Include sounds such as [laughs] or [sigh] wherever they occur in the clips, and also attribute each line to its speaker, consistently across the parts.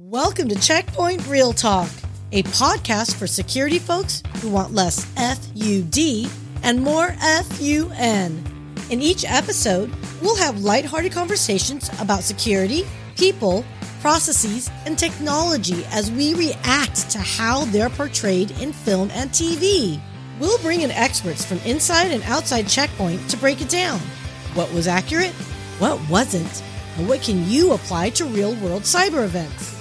Speaker 1: Welcome to Check Point Real Talk, a podcast for security folks who want less FUD and more FUN. In each episode, we'll have lighthearted conversations about security, people, processes, and technology as we react to how they're portrayed in film and TV. We'll bring in experts from inside and outside Check Point to break it down. What was accurate? What wasn't? And what can you apply to real world cyber events?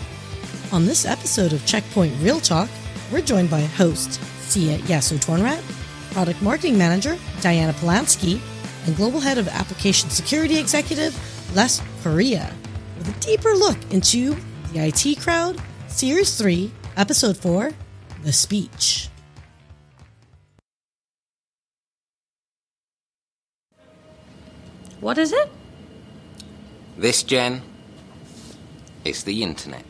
Speaker 1: On this episode of Check Point Real Talk, we're joined by host Syya Yasotornrat, product marketing manager Diana Polansky, and global head of application security executive Les Correia, with a deeper look into the IT crowd, Series 3, Episode 4 The Speech.
Speaker 2: What is it?
Speaker 3: This, Jen, is the internet.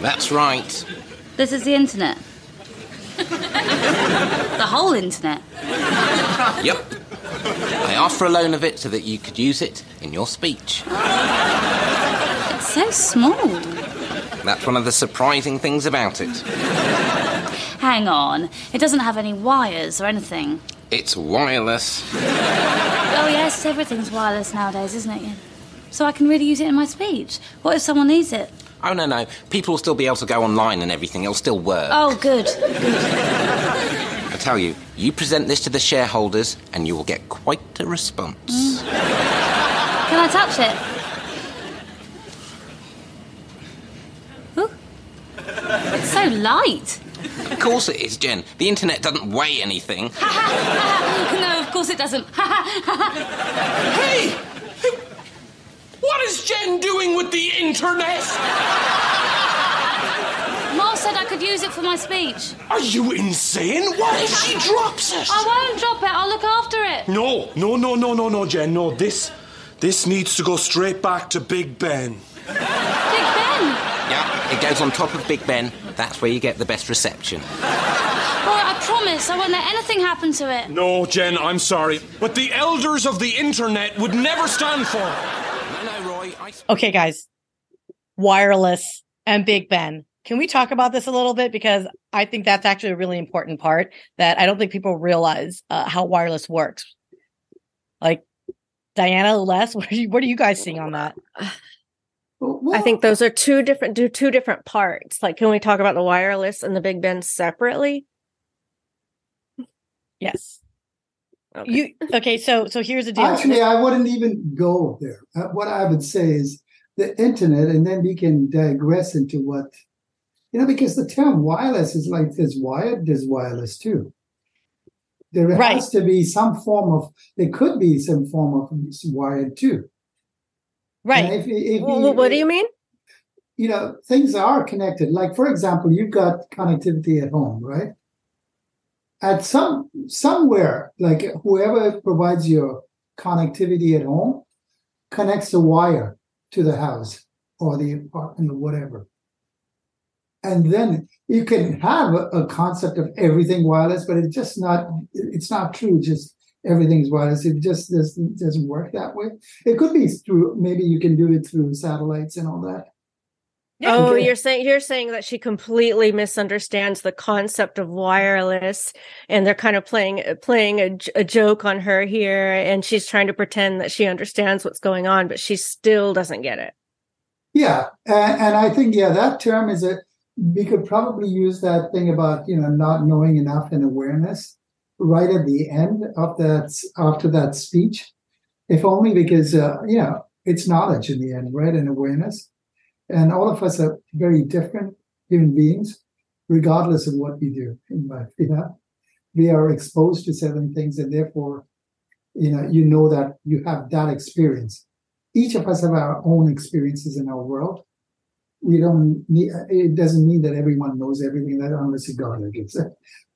Speaker 3: That's right.
Speaker 2: This is the internet. the whole internet.
Speaker 3: Yep. I asked for a loan of it so that you could use it in your speech.
Speaker 2: It's so small.
Speaker 3: That's one of the surprising things about it.
Speaker 2: Hang on. It doesn't have any wires or anything.
Speaker 3: It's wireless.
Speaker 2: Oh, yes, everything's wireless nowadays, isn't it? So I can really use it in my speech. What if someone needs it?
Speaker 3: Oh, no, no. People will still be able to go online and everything. It'll still work.
Speaker 2: Oh, good.
Speaker 3: I tell you, you present this to the shareholders and you will get quite a response. Mm.
Speaker 2: Can I touch it? Ooh. It's so light.
Speaker 3: Of course it is, Jen. The internet doesn't weigh anything. [laughs]
Speaker 2: no, of course it doesn't. [laughs]
Speaker 4: Hey! What is Jen doing with the internet?
Speaker 2: Ma said I could use it for my speech.
Speaker 4: Are you insane? What if she drops it?
Speaker 2: I won't drop it. I'll look after it.
Speaker 4: No, no, no, no, no, no, Jen. No, this, this needs to go straight back to Big Ben.
Speaker 2: Big Ben.
Speaker 3: Yeah, it goes on top of Big Ben. That's where you get the best reception.
Speaker 2: All right, I promise I won't let anything happen to it.
Speaker 4: No, Jen, I'm sorry, but the elders of the internet would never stand for it.
Speaker 3: No, no, Roy. I...
Speaker 1: Okay, guys, wireless and Big Ben. Can we talk about this a little bit? Because I think that's actually a really important part that I don't think people realize uh, how wireless works. Like, Diana, Les, [laughs] what are you, what are you guys seeing on that?
Speaker 5: I think those are two different do two different parts. Like, can we talk about the wireless and the Big Ben separately?
Speaker 1: Yes.
Speaker 5: Okay.
Speaker 1: You okay? So so here's the deal.
Speaker 6: Actually, I wouldn't even go there. Uh, what I would say is the internet, and then we can digress into what you know, because the term wireless is like there's wired, there's wireless too. There
Speaker 1: Right.
Speaker 6: has to be some form of. There could be some form of wired too.
Speaker 1: Right.
Speaker 6: if- if
Speaker 5: Wh-
Speaker 6: you-
Speaker 5: what do you mean?
Speaker 6: you know, things are connected. Like, for example, you've got connectivity at home, right? At some somewhere, like whoever provides your connectivity at home connects a wire to the house or the apartment or whatever. And then you can have a, a concept of everything wireless, but it's just not it's not true. Just everything's wireless. It just doesn't doesn't work that way. It could be through maybe you can do it through satellites and all that.
Speaker 5: Oh, you're saying you're saying that she completely misunderstands the concept of wireless, and they're kind of playing playing a, j- a joke on her here, and she's trying to pretend that she understands what's going on, but she still doesn't get it.
Speaker 6: Yeah, and, and I think yeah, that term is a. We could probably use that thing about you know not knowing enough and awareness right at the end of that after that speech, if only because uh, you know it's knowledge in the end, right, and awareness, and all of us are very different human beings, regardless of what we do in life. You know, we are exposed to certain things, and therefore, you know, you know that you have that experience each of us have our own experiences in our world. We don't need, it doesn't mean that everyone knows everything that unless you God, I guess.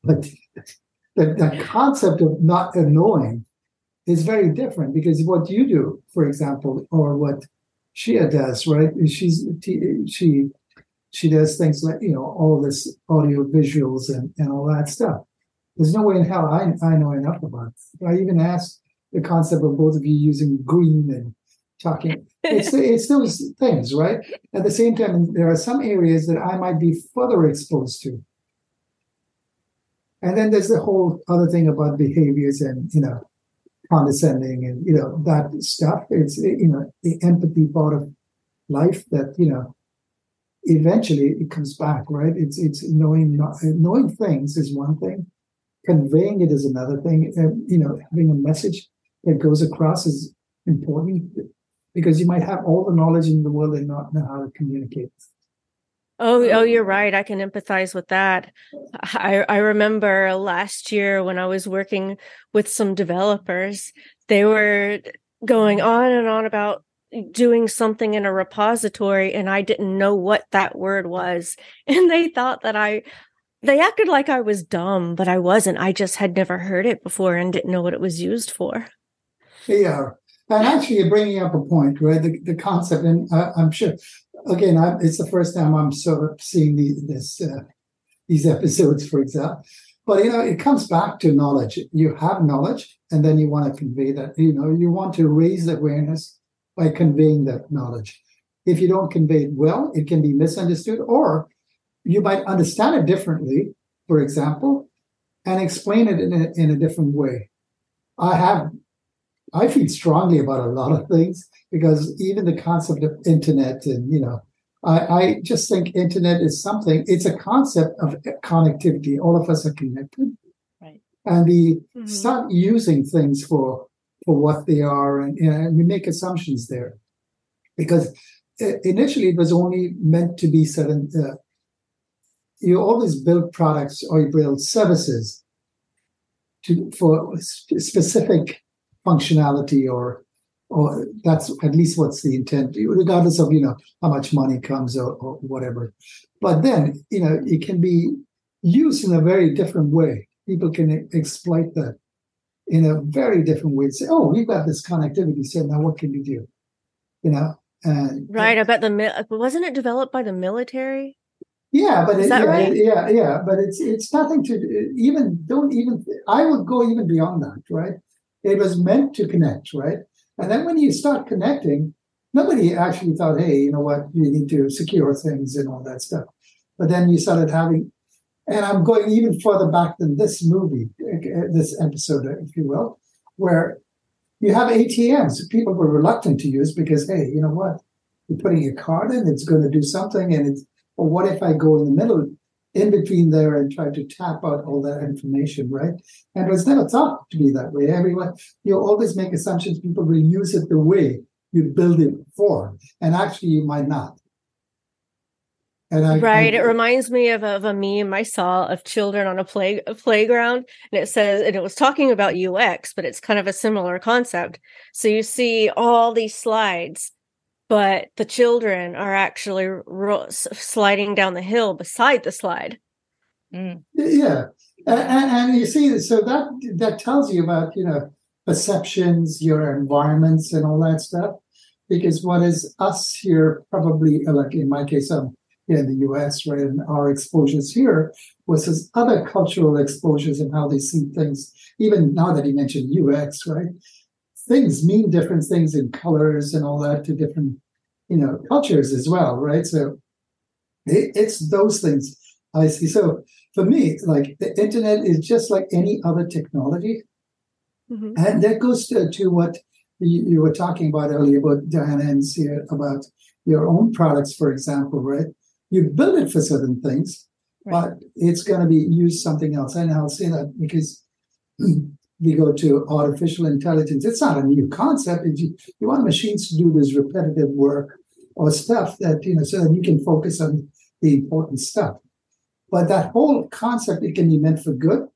Speaker 6: But the, the concept of not knowing is very different because what you do, for example, or what Syya does, right? She's she she does things like you know all this audio visuals and, and all that stuff. There's no way in hell I, I know enough about it. I even asked the concept of both of you using green and talking. It's [laughs] it's those things, right? At the same time, there are some areas that I might be further exposed to. And then there's the whole other thing about behaviors and you know condescending and you know that stuff. It's you know the empathy part of life that you know eventually it comes back, right? It's it's knowing not, knowing things is one thing, conveying it is another thing. And, you know, having a message that goes across is important because you might have all the knowledge in the world and not know how to communicate.
Speaker 5: Oh, oh, um, you're right. I can empathize with that. I I remember last year when I was working with some developers, they were going on and on about doing something in a repository and I didn't know what that word was. [laughs] And they thought that I, they acted like I was dumb, but I wasn't. I just had never heard it before and didn't know what it was used for.
Speaker 6: Yeah. And actually, you're bringing up a point, right? The, the concept, and uh, I, am sure, again, I, it's the first time I'm sort of seeing the, this, uh, these episodes, for example. But, you know, it comes back to knowledge. You have knowledge, and then you want to convey that. You know, you want to raise awareness by conveying that knowledge. If you don't convey it well, it can be misunderstood, or you might understand it differently, for example, and explain it in a, in a different way. I have, I feel strongly about a lot of things because even the concept of internet and, you know, I, I just think internet is something, it's a concept of connectivity. All of us are connected. Right. And we mm-hmm. start using things for for what they are, and, and we make assumptions there because initially it was only meant to be certain. Uh, you always build products or you build services to for specific functionality or or that's at least what's the intent regardless of you know how much money comes or, or whatever but then you know it can be used in a very different way people can exploit that in a very different way. Say, oh, we've got this connectivity. So now what can you do? You know, and
Speaker 5: right. I bet the uh, wasn't it developed by the military.
Speaker 6: Yeah, but
Speaker 5: is
Speaker 6: it,
Speaker 5: that
Speaker 6: yeah,
Speaker 5: right?
Speaker 6: yeah, yeah, but it's it's nothing to uh, even don't even. I would go even beyond that, right? It was meant to connect, right? And then when you start connecting, nobody actually thought, hey, you know what, you need to secure things and all that stuff. But then you started having and I'm going even further back than this movie, this episode, if you will, where you have ATMs. People were reluctant to use because, hey, you know what? You're putting your card in, it's going to do something. And it's, well, what if I go in the middle, in between there and try to tap out all that information, right? And it was never thought to be that way. Everyone, you always make assumptions people will use it the way you build it for. And actually, you might not.
Speaker 5: I, right. I, it reminds me of, of a meme I saw of children on a play a playground, and it says, and it was talking about UX, but it's kind of a similar concept. So you see all these slides, but the children are actually ro- sliding down the hill beside the slide.
Speaker 6: Mm. Yeah, and, and you see, so that that tells you about you know perceptions, your environments, and all that stuff. Because what is us here, probably like in my case, I'm in the US, right? And our exposures here versus other cultural exposures and how they see things. Even now that you mentioned UX, right? Things mean different things in colors and all that to different, you know, cultures as well, right? So it, it's those things I see. So for me, like the internet is just like any other technology. Mm-hmm. And that goes to, to what you, you, were talking about earlier about Diana and here about your own products, for example, right? you build it for certain things, right. but it's going to be used something else. And I'll say that because [clears throat] we go to artificial intelligence. It's not a new concept. You, you want machines to do this repetitive work or stuff that, you know, so that you can focus on the important stuff. But that whole concept, it can be meant for good,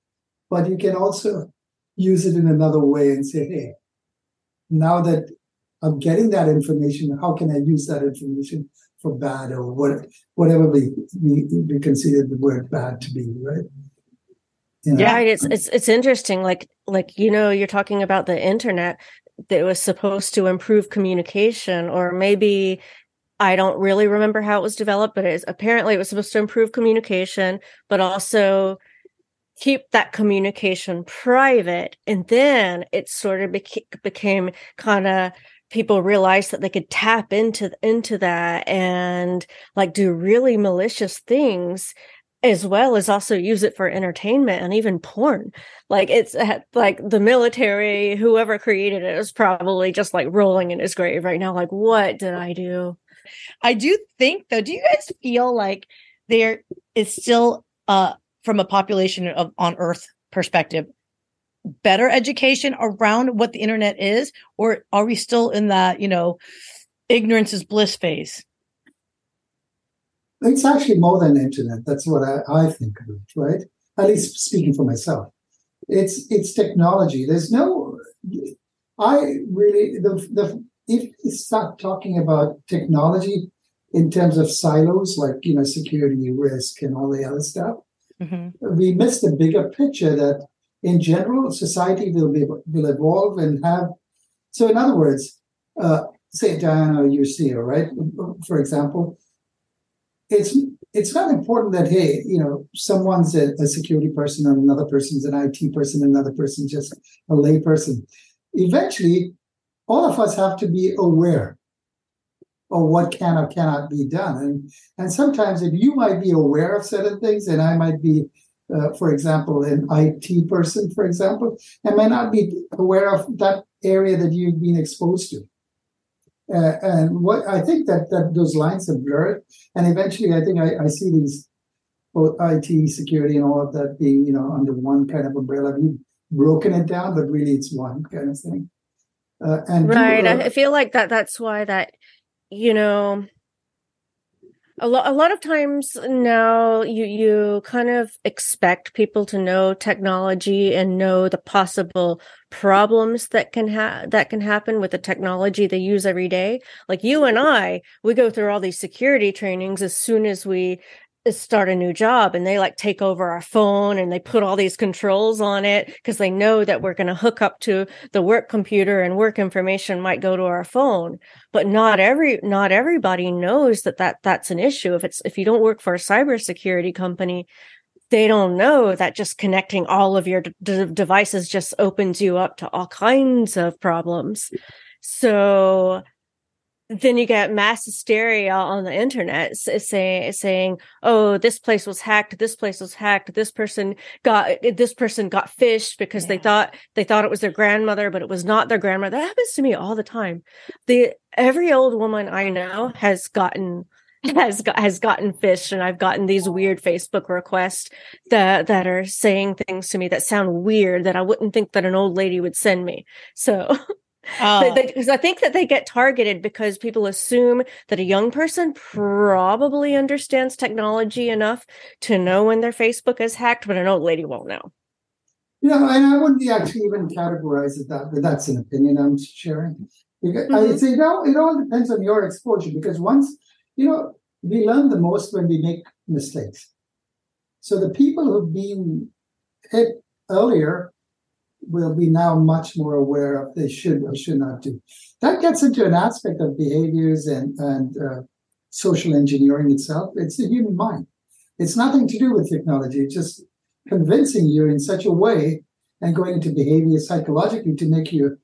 Speaker 6: but you can also use it in another way and say, hey, now that I'm getting that information, how can I use that information for bad or what, whatever we, we, we consider the word bad to be, right?
Speaker 5: You know? Yeah, it's it's it's interesting. Like like you know, you're talking about the internet that was supposed to improve communication, or maybe I don't really remember how it was developed, but it's apparently it was supposed to improve communication, but also keep that communication private. And then it sort of beca- became kind of people realized that they could tap into into that and like do really malicious things as well as also use it for entertainment and even porn. Like it's uh, like the military, whoever created it is probably just like rolling in his grave right now. Like, what did I do?
Speaker 1: I do think though, do you guys feel like there is still uh from a population of on earth perspective better education around what the internet is or are we still in that, you know, ignorance is bliss phase?
Speaker 6: It's actually more than internet. That's what I, I think of it, right? At least speaking for myself. It's it's technology. There's no I really the the if we start talking about technology in terms of silos like you know security risk and all the other stuff, mm-hmm. we miss the bigger picture that in general society will be will evolve and have so in other words, uh, say Diana you see right? For example, it's it's not important that hey, you know, someone's a, a security person and another person's an IT person, and another person's just a lay person. Eventually, all of us have to be aware of what can or cannot be done. And and sometimes if you might be aware of certain things, and I might be, uh, for example, an IT person, for example, and may not be aware of that area that you've been exposed to. Uh, and what I think that that those lines have blurred, and eventually I think I, I see these both IT security and all of that being you know under one kind of umbrella. We've broken it down, but really it's one kind of thing.
Speaker 5: Uh, and right, uh, I feel like that. That's why that you know a lot a lot of times now you you kind of expect people to know technology and know the possible problems that can have that can happen with the technology they use every day. Like you and I we go through all these security trainings as soon as we start a new job and they like take over our phone and they put all these controls on it because they know that we're going to hook up to the work computer and work information might go to our phone. But not every not everybody knows that that that's an issue. If it's if you don't work for a cybersecurity company they don't know that just connecting all of your d- devices just opens you up to all kinds of problems. So then you get mass hysteria on the internet saying saying oh this place was hacked this place was hacked this person got this person got phished because yeah. they thought they thought it was their grandmother but it was not their grandmother that happens to me all the time the every old woman i know has gotten has got, has gotten phished and I've gotten these weird Facebook requests that that are saying things to me that sound weird that I wouldn't think that an old lady would send me. So [laughs] because oh. I think that they get targeted because people assume that a young person probably understands technology enough to know when their Facebook is hacked, but an old lady won't know.
Speaker 6: Yeah, and I wouldn't actually even categorize it that, but that's an opinion I'm sharing. Because mm-hmm. I say it all, it all depends on your exposure because once, you know, we learn the most when we make mistakes. So the people who've been hit earlier will be now much more aware of they should or should not do. That gets into an aspect of behaviors and and uh, social engineering itself. It's the human mind. It's nothing to do with technology. It's just convincing you in such a way and going into behavior psychologically to make you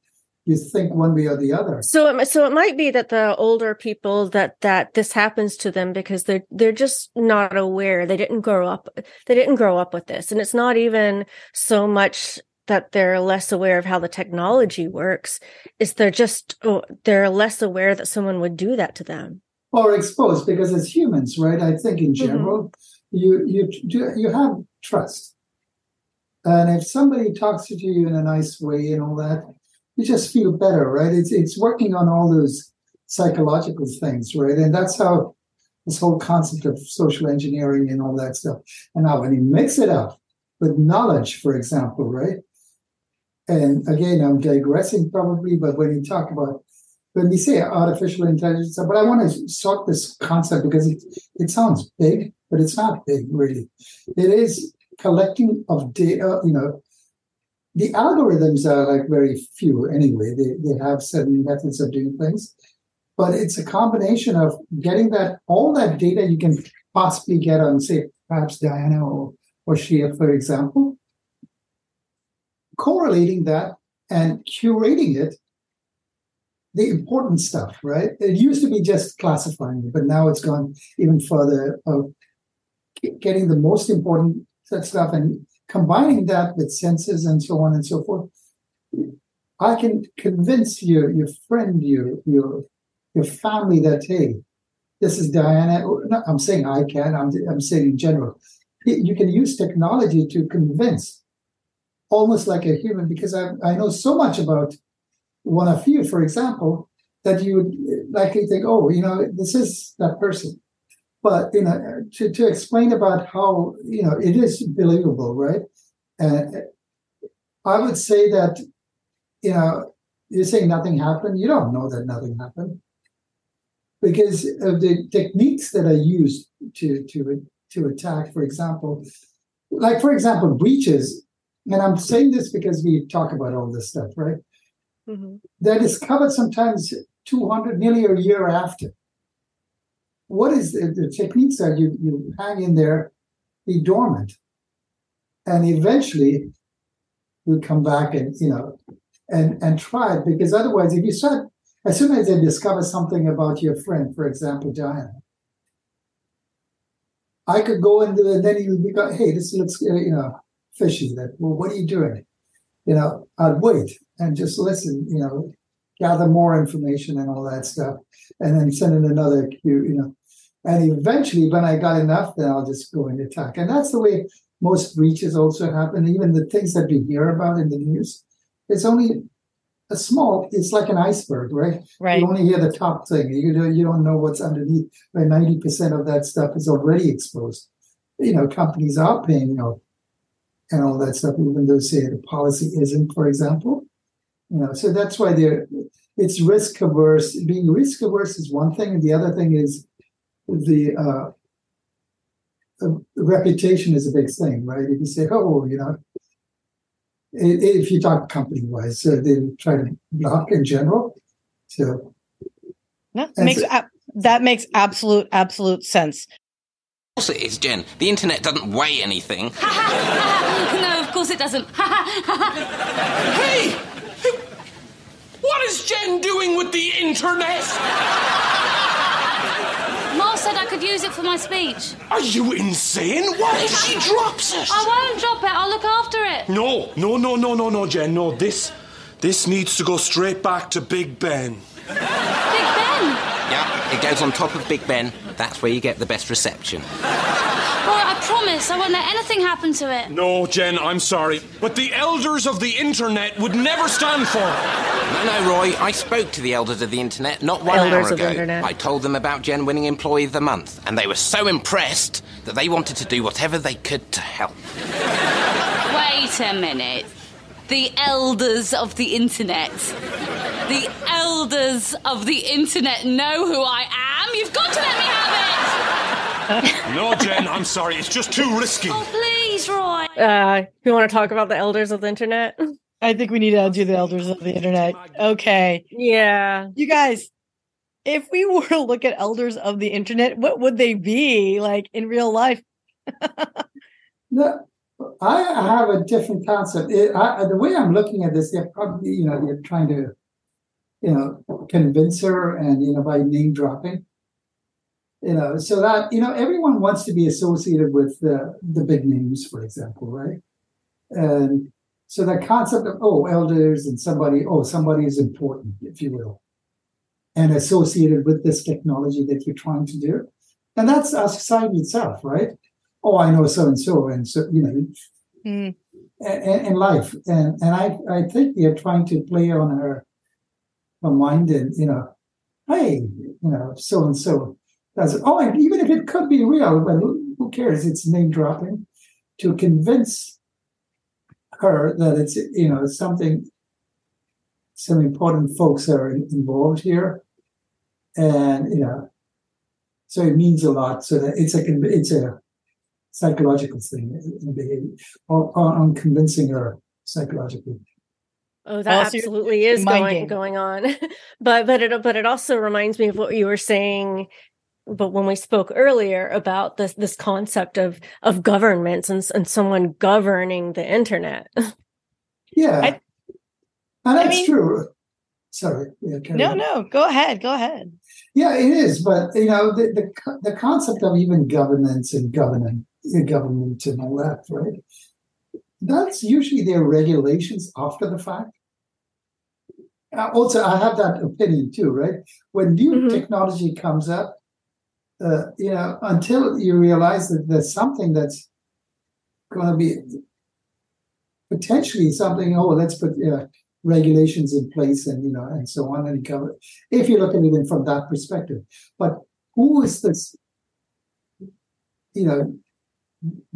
Speaker 6: you think one way or the other.
Speaker 5: So, so it might be that the older people that that this happens to them because they're they're just not aware. They didn't grow up. They didn't grow up with this, and it's not even so much that they're less aware of how the technology works is they're just oh, they're less aware that someone would do that to them
Speaker 6: or exposed because as humans right i think in mm-hmm. general mm-hmm. you you you have trust and if somebody talks to you in a nice way and all that you just feel better right it's it's working on all those psychological things right and that's how this whole concept of social engineering and all that stuff and now when you mix it up with knowledge for example right and again, I'm digressing probably, but when you talk about when we say artificial intelligence, but I want to sort this concept because it, it sounds big, but it's not big really. It is collecting of data, you know, the algorithms are like very few anyway. They, they have certain methods of doing things, but it's a combination of getting that all that data you can possibly get on, say, perhaps Diana or, or Syya, for example, correlating that and curating it, the important stuff, right? It used to be just classifying it, but now it's gone even further of getting the most important stuff and combining that with senses and so on and so forth. I can convince your your friend, your your your family that hey, this is Diana. Oh, no, I'm saying I can. I'm I'm saying in general, you can use technology to convince, almost like a human, because I I know so much about one of you, for example, that you would likely think, oh, you know, this is that person. But you know, to, to explain about how you know it is believable, right? And I would say that you know you're saying nothing happened. You don't know that nothing happened because of the techniques that are used to to to attack. For example, like for example, breaches. And I'm saying this because we talk about all this stuff, right? Mm-hmm. That is covered sometimes 200, nearly a year after what is the, the techniques that you, you hang in there, be dormant. And eventually you come back and, you know, and, and try it because otherwise, if you start, as soon as they discover something about your friend, for example, Diana, I could go into and then you be go, hey, this looks, uh, you know, fishy. That, well, what are you doing? You know, I'd wait and just listen, you know, gather more information and all that stuff, and then send in another cue, you know. And eventually, when I got enough, then I'll just go and attack. And that's the way most breaches also happen. Even the things that we hear about in the news, it's only a small, it's like an iceberg, right?
Speaker 1: Right.
Speaker 6: You only hear the top thing. You don't, you don't know what's underneath. Where 90% of that stuff is already exposed. You know, companies are paying, you know, and all that stuff, even though say the policy isn't, for example. You know, so that's why they're it's risk averse. Being risk averse is one thing, and the other thing is the, uh, the reputation is a big thing, right? If you say, oh, you know, if you talk company wise, uh, they try to block in general. So
Speaker 1: no, makes so, that makes absolute absolute sense.
Speaker 3: Of course it is, Jen. The internet doesn't weigh anything. [laughs]
Speaker 2: no, of course it doesn't. [laughs]
Speaker 4: hey! What is Jen doing with the internet?
Speaker 2: Ma said I could use it for my speech.
Speaker 4: Are you insane? What if she drops it?
Speaker 2: I won't drop it. I'll look after it.
Speaker 4: No, no, no, no, no, no, Jen. No, this, this needs to go straight back to Big Ben.
Speaker 2: Big Ben?
Speaker 3: Yeah, it goes on top of Big Ben. That's where you get the best reception.
Speaker 2: Well, I promise I won't let anything happen to it.
Speaker 4: No, Jen, I'm sorry. But the elders of the internet would never stand for it.
Speaker 3: No, no, Roy. I spoke to the elders of the internet not one
Speaker 5: elders
Speaker 3: hour
Speaker 5: ago. Internet.
Speaker 3: I told them about Jen winning Employee of the Month, and they were so impressed that they wanted to do whatever they could to help.
Speaker 2: Wait a minute. The elders of the internet. The elders of the internet know who I am. You've got to let me have it [laughs]
Speaker 4: no, Jen, I'm sorry. It's just too risky.
Speaker 2: Oh, please, Roy.
Speaker 5: Uh, you want to talk about the elders of the internet?
Speaker 1: I think we need to do the elders of the internet. Okay.
Speaker 5: Yeah.
Speaker 1: You guys, if we were to look at elders of the internet, what would they be like in real life? [laughs]
Speaker 6: no, I have a different concept. It, I, the way I'm looking at this, they're probably, you know, they're trying to, you know, convince her and, you know, by name dropping you know, so that you know everyone wants to be associated with the the big names, for example, right? And so that concept of oh elders and somebody oh somebody is important, if you will, and associated with this technology that you're trying to do, and that's our society itself, right? Oh, I know so and so, and so you know, mm. in life, and and I I think they're trying to play on her, her mind, and you know, hey, you know, so and so does it. Oh, and even if it could be real, but who cares? It's name dropping to convince her that it's you know something. Some important folks are involved here, and you know, so it means a lot. So that it's a it's a psychological thing on, on convincing her psychologically.
Speaker 5: Oh, that also, absolutely is going going on. [laughs] but but it but it also reminds me of what you were saying but when we spoke earlier about this this concept of of governments and, and someone governing the internet [laughs]
Speaker 6: Yeah,
Speaker 7: I- ah,
Speaker 6: and
Speaker 7: I
Speaker 6: that's
Speaker 7: mean-
Speaker 6: true. Sorry. Yeah,
Speaker 7: No,
Speaker 6: on.
Speaker 7: no, go ahead, go ahead.
Speaker 6: Yeah, it is, but you know the the, the concept of even governance and government, government and all that, right? That's usually their regulations after the fact. Uh, also, I have that opinion too, right? When new
Speaker 5: Mhm.
Speaker 6: technology comes up, uh, you know, until you realize that there's something that's going to be potentially something. Oh, let's put regulations in place and you know and so on and cover if you look at it from that perspective but who is this you know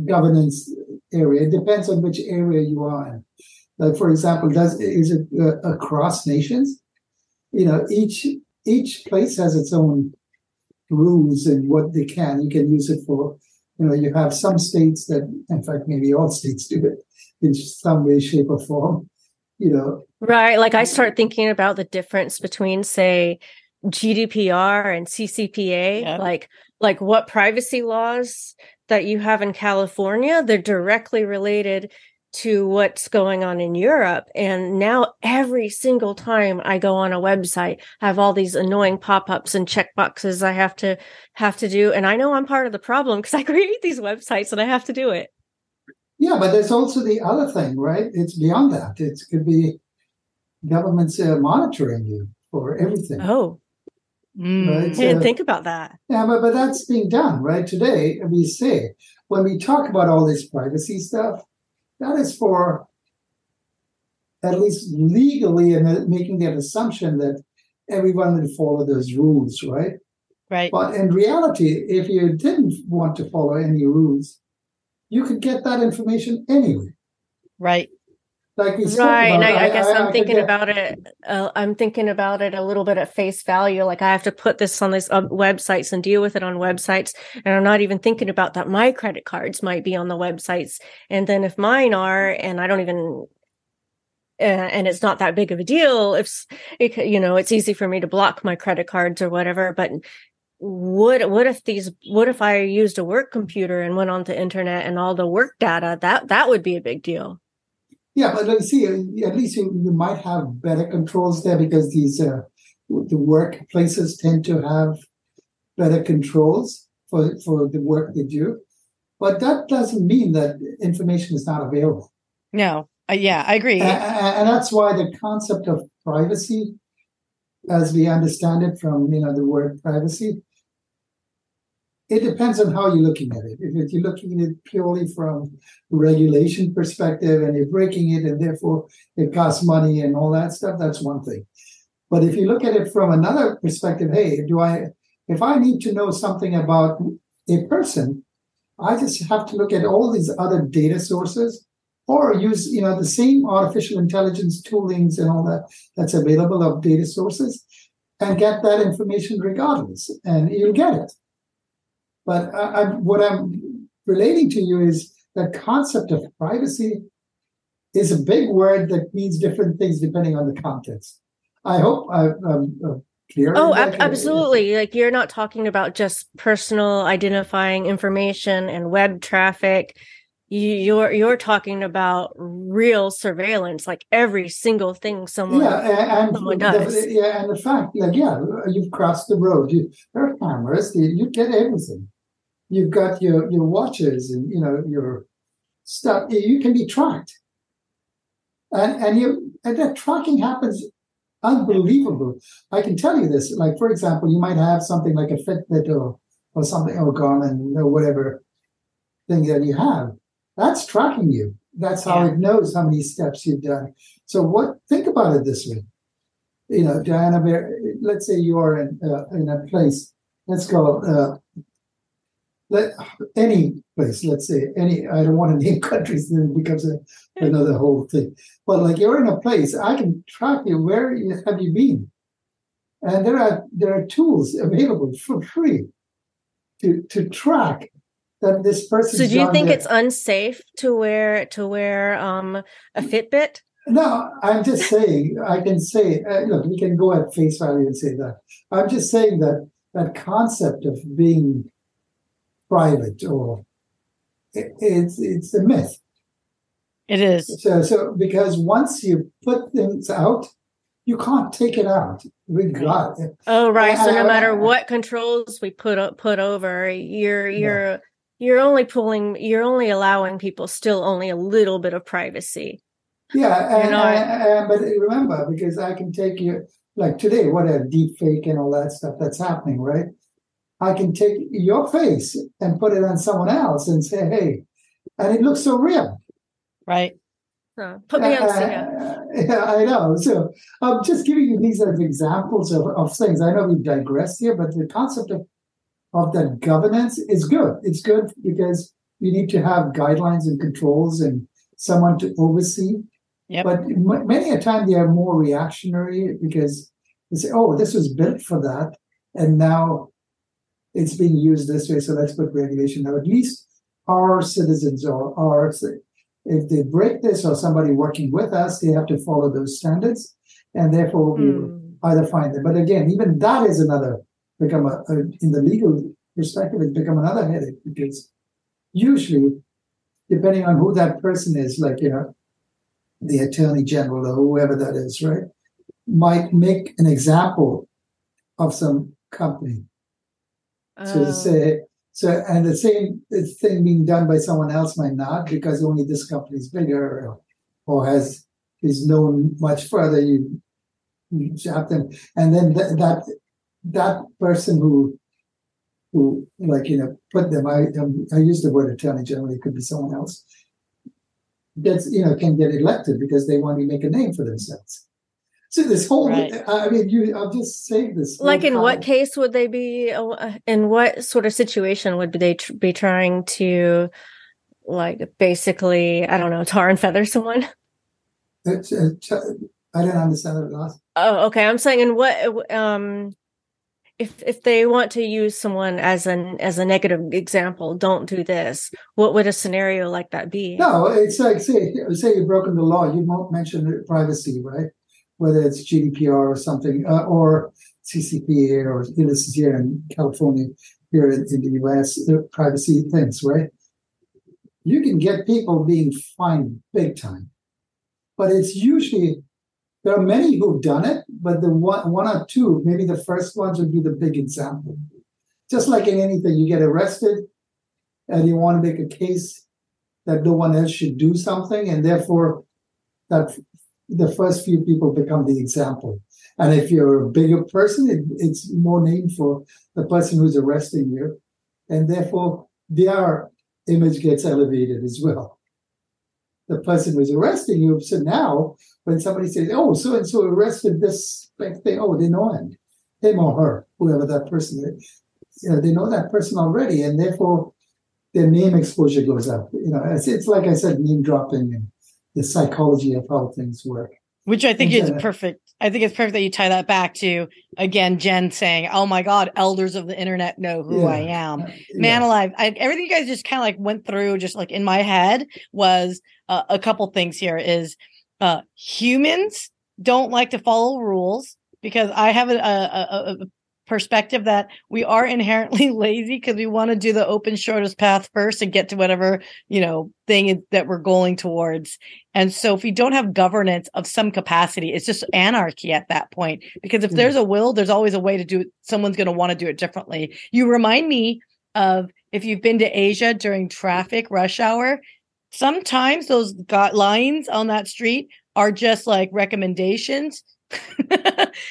Speaker 6: governance area. It depends on which area you are in. Like for example does is it uh, across nations? You know each each place has its own rules and what they can. You can use it for you know you have some states that in fact maybe all states do it in some way shape or form you know.
Speaker 5: Right. Like I start thinking about the difference between, say, GDPR and CCPA.
Speaker 7: Yeah.
Speaker 5: Like, like what privacy laws that you have in California, they're directly related to what's going on in Europe. And now every single time I go on a website, I have all these annoying pop-ups and checkboxes I have to have to do. And I know I'm part of the problem because I create these websites and I have to do it.
Speaker 6: Yeah, but there's also the other thing, right? It's beyond that. It could be governments uh, monitoring you for everything.
Speaker 5: Oh,
Speaker 7: Mm.
Speaker 6: Right.
Speaker 5: I didn't
Speaker 6: Uh,
Speaker 5: think about that.
Speaker 6: Yeah, but, but that's being done, right? Today, we say, when we talk about all this privacy stuff, that is for at least legally and uh, making that assumption that everyone will follow those rules, right?
Speaker 7: Right.
Speaker 6: But in reality, if you didn't want to follow any rules, you could get that information anyway.
Speaker 7: Right.
Speaker 6: Like spoke
Speaker 5: Right, and I, I guess
Speaker 6: I
Speaker 5: I'm
Speaker 6: could
Speaker 5: thinking about it. Uh, I'm thinking about it a little bit at face value. Like I have to put this on these uh, websites and deal with it on websites, and I'm not even thinking about that. My credit cards might be on the websites, and then if mine are, and I don't even, uh, and it's not that big of a deal. If it, you know, it's easy for me to block my credit cards or whatever. But what what if these? What if I used a work computer and went on the internet and all the work data? That that would be a big deal.
Speaker 6: Yeah, but let's see. At least you, you might have better controls there because these uh, the workplaces tend to have better controls for for the work they do. But that doesn't mean that information is not available,
Speaker 7: No. Uh, yeah, I agree.
Speaker 6: A- a- and that's why the concept of privacy, as we understand it from you know the word privacy, it depends on how you're looking at it. If you're looking at it purely from regulation perspective and you're breaking it and therefore it costs money and all that stuff, that's one thing. But if you look at it from another perspective, hey, do I if I need to know something about a person, I just have to look at all these other data sources or use, you know, the same artificial intelligence toolings and all that that's available of data sources and get that information regardless. And you'll get it. But I, I, what I'm relating to you is the concept of privacy is a big word that means different things depending on the context. I hope I, I'm uh, clear.
Speaker 5: Oh, ab- absolutely. Like you're not talking about just personal identifying information and web traffic. You, you're you're talking about real surveillance, like every single thing someone.
Speaker 6: Yeah, and
Speaker 5: someone
Speaker 6: the, yeah, and the fact, like, yeah, you've crossed the road. You, there are cameras. You, you get everything. You've got your your watches and you know your stuff. You can be tracked, and and you and that tracking happens unbelievable. I can tell you this. Like, for example, you might have something like a Fitbit or or something or Garmin or whatever thing that you have. That's tracking you. That's how
Speaker 7: Yeah.
Speaker 6: it knows how many steps you've done. So what? Think about it this way. You know, Diana. Let's say you are in uh, in a place. Let's go. Uh, let any place. Let's say any. I don't want to [laughs] name countries. Then it becomes a, another whole thing. But like you're in a place, I can track you. Where have you been? And there are there are tools available for free to to track that this person.
Speaker 5: So do you think it's unsafe to wear to wear um a Fitbit?
Speaker 6: No, I'm just saying. I can say, uh, look, we can go at face value and say that. I'm just saying that that concept of being private or it, it's it's a myth.
Speaker 7: It is.
Speaker 6: So, so because once you put things out, you can't take it out. Regard.
Speaker 5: Oh, right. So
Speaker 6: Uh,
Speaker 5: no matter
Speaker 6: uh,
Speaker 5: what controls we put up, put over, you're you're you're only pulling, you're only allowing people still only a little bit of privacy.
Speaker 6: Yeah, [laughs] and,
Speaker 5: know,
Speaker 6: and- and- but remember, because I can take you like today, what a deep fake and all that stuff that's happening, right? I can take your face and put it on someone else and say, "Hey," and it looks so real.
Speaker 7: Right.
Speaker 5: Uh, put me on.
Speaker 6: Uh,
Speaker 5: yeah. [laughs]
Speaker 6: yeah, I know. So I'm just giving you these as examples of, of things. I know we digress here, but the concept of of that governance is good. It's good because you need to have guidelines and controls and someone to oversee.
Speaker 7: Yep.
Speaker 6: But m- many a time they are more reactionary because they say, "Oh, this was built for that, and now it's being used this way, so let's put regulation." Now, at least our citizens or our if they break this or somebody working with us, they have to follow those standards, and therefore we
Speaker 5: Hmm.
Speaker 6: either find them. But again, even that is another become a, a in the legal perspective, it's become another headache because usually, depending on who that person is, like you know, the attorney general or whoever that is, right, might make an example of some company. So
Speaker 5: Oh.
Speaker 6: say, so and the same thing being done by someone else might not because only this company is bigger or, or has is known much further. You you have them, and then th- that that person who who like you know put them. I um, I use the word attorney generally. It could be someone else. Gets you know can get elected because they want to make a name for themselves. So this whole,
Speaker 7: Right.
Speaker 6: I mean, you. I'm just saying this.
Speaker 5: like in what case would they be uh, in what sort of situation would they tr- be trying to like basically i don't know tar and feather someone
Speaker 6: It's, uh, I don't understand the last.
Speaker 5: oh okay i'm saying in what um if if they want to use someone as an as a negative example don't do this what would a scenario like that be
Speaker 6: No, it's like say say you've broken the law. You won't mention privacy, right? Whether it's GDPR or something, uh, or CCPA, or this is here in California, here in, in the U.S. uh, privacy things, right? You can get people being fined big time, but it's usually there are many who've done it, but the one one or two, maybe the first ones would be the big example. Just like in anything, you get arrested, and you want to make a case that no one else should do something, and therefore that the first few people become the example. And if you're a bigger person, it, it's more named for the person who's arresting you, and therefore their image gets elevated as well. The person who's arresting you, so now when somebody says, "Oh, so and so arrested this thing," oh, they know him, him or her, whoever that person is. You know, they know that person already, and therefore their name exposure goes up. You know, it's, it's like I said, name dropping and the psychology of how things work.
Speaker 7: Which I think is
Speaker 6: Yeah.
Speaker 7: perfect. I think it's perfect that you tie that back to again Jen saying, "Oh my God, elders of the internet know who
Speaker 6: Yeah.
Speaker 7: I am."
Speaker 6: Uh,
Speaker 7: Man
Speaker 6: yeah.
Speaker 7: alive! I, everything you guys just kind of like went through, just like in my head, was uh, a couple things. Here is uh, humans don't like to follow rules because I have a, a, a perspective that we are inherently [laughs] lazy because we want to do the open shortest path first and get to whatever you know thing that we're going towards. And so if we don't have governance of some capacity it's just anarchy at that point. Because if
Speaker 6: Mm.
Speaker 7: there's a will there's always a way to do it. Someone's going to want to do it differently. You remind me of if you've been to asia during traffic rush hour sometimes those got lines on that street are just like recommendations [laughs]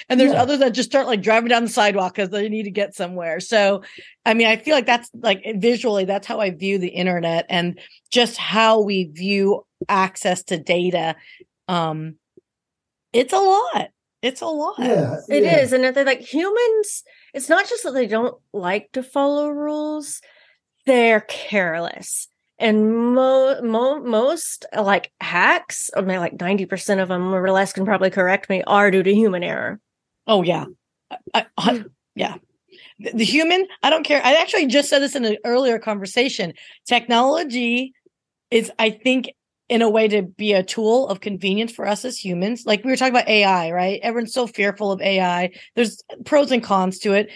Speaker 7: and there's
Speaker 6: Yeah.
Speaker 7: others that just start like driving down the sidewalk because they need to get somewhere so i mean i feel like that's like visually that's how i view the internet and just how we view access to data um it's a lot it's a lot
Speaker 6: Yeah,
Speaker 5: It
Speaker 6: yeah.
Speaker 5: is, and if they're like humans, it's not just that they don't like to follow rules; they're careless. And mo- mo- most like hacks, I mean, like ninety percent of them, or less, can probably correct me, are due to human error.
Speaker 7: Oh yeah, I, I, hmm. [laughs] yeah. The, the human, I don't care. I actually just said this in an earlier conversation. Technology is, I think, in a way to be a tool of convenience for us as humans. Like we were talking about AI, right? Everyone's so fearful of AI. There's pros and cons to it,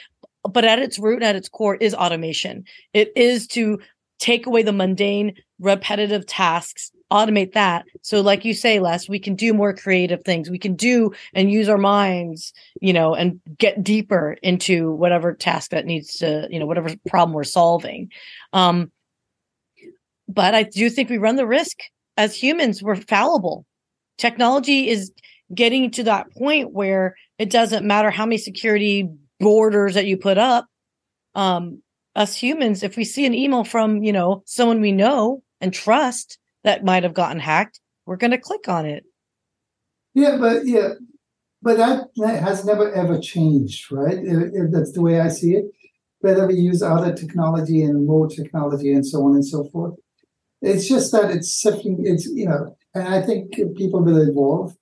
Speaker 7: but at its root, at its core, is automation. It is to take away the mundane repetitive tasks, automate that. So, like you say, Les, we can do more creative things. We can do and use our minds, you know, and get deeper into whatever task that needs to, you know, whatever problem we're solving. Um, but I do think we run the risk as humans, we're fallible. Technology is getting to that point where it doesn't matter how many security borders that you put up. Um, us humans, if we see an email from, you know, someone we know and trust that might have gotten hacked, we're going to click on it.
Speaker 6: Yeah, but yeah, but that, that has never ever changed, right? If, if that's the way I see it. Whether we use other technology and more technology and so on and so forth, it's just that it's shifting. It's you know, and I think people will evolve,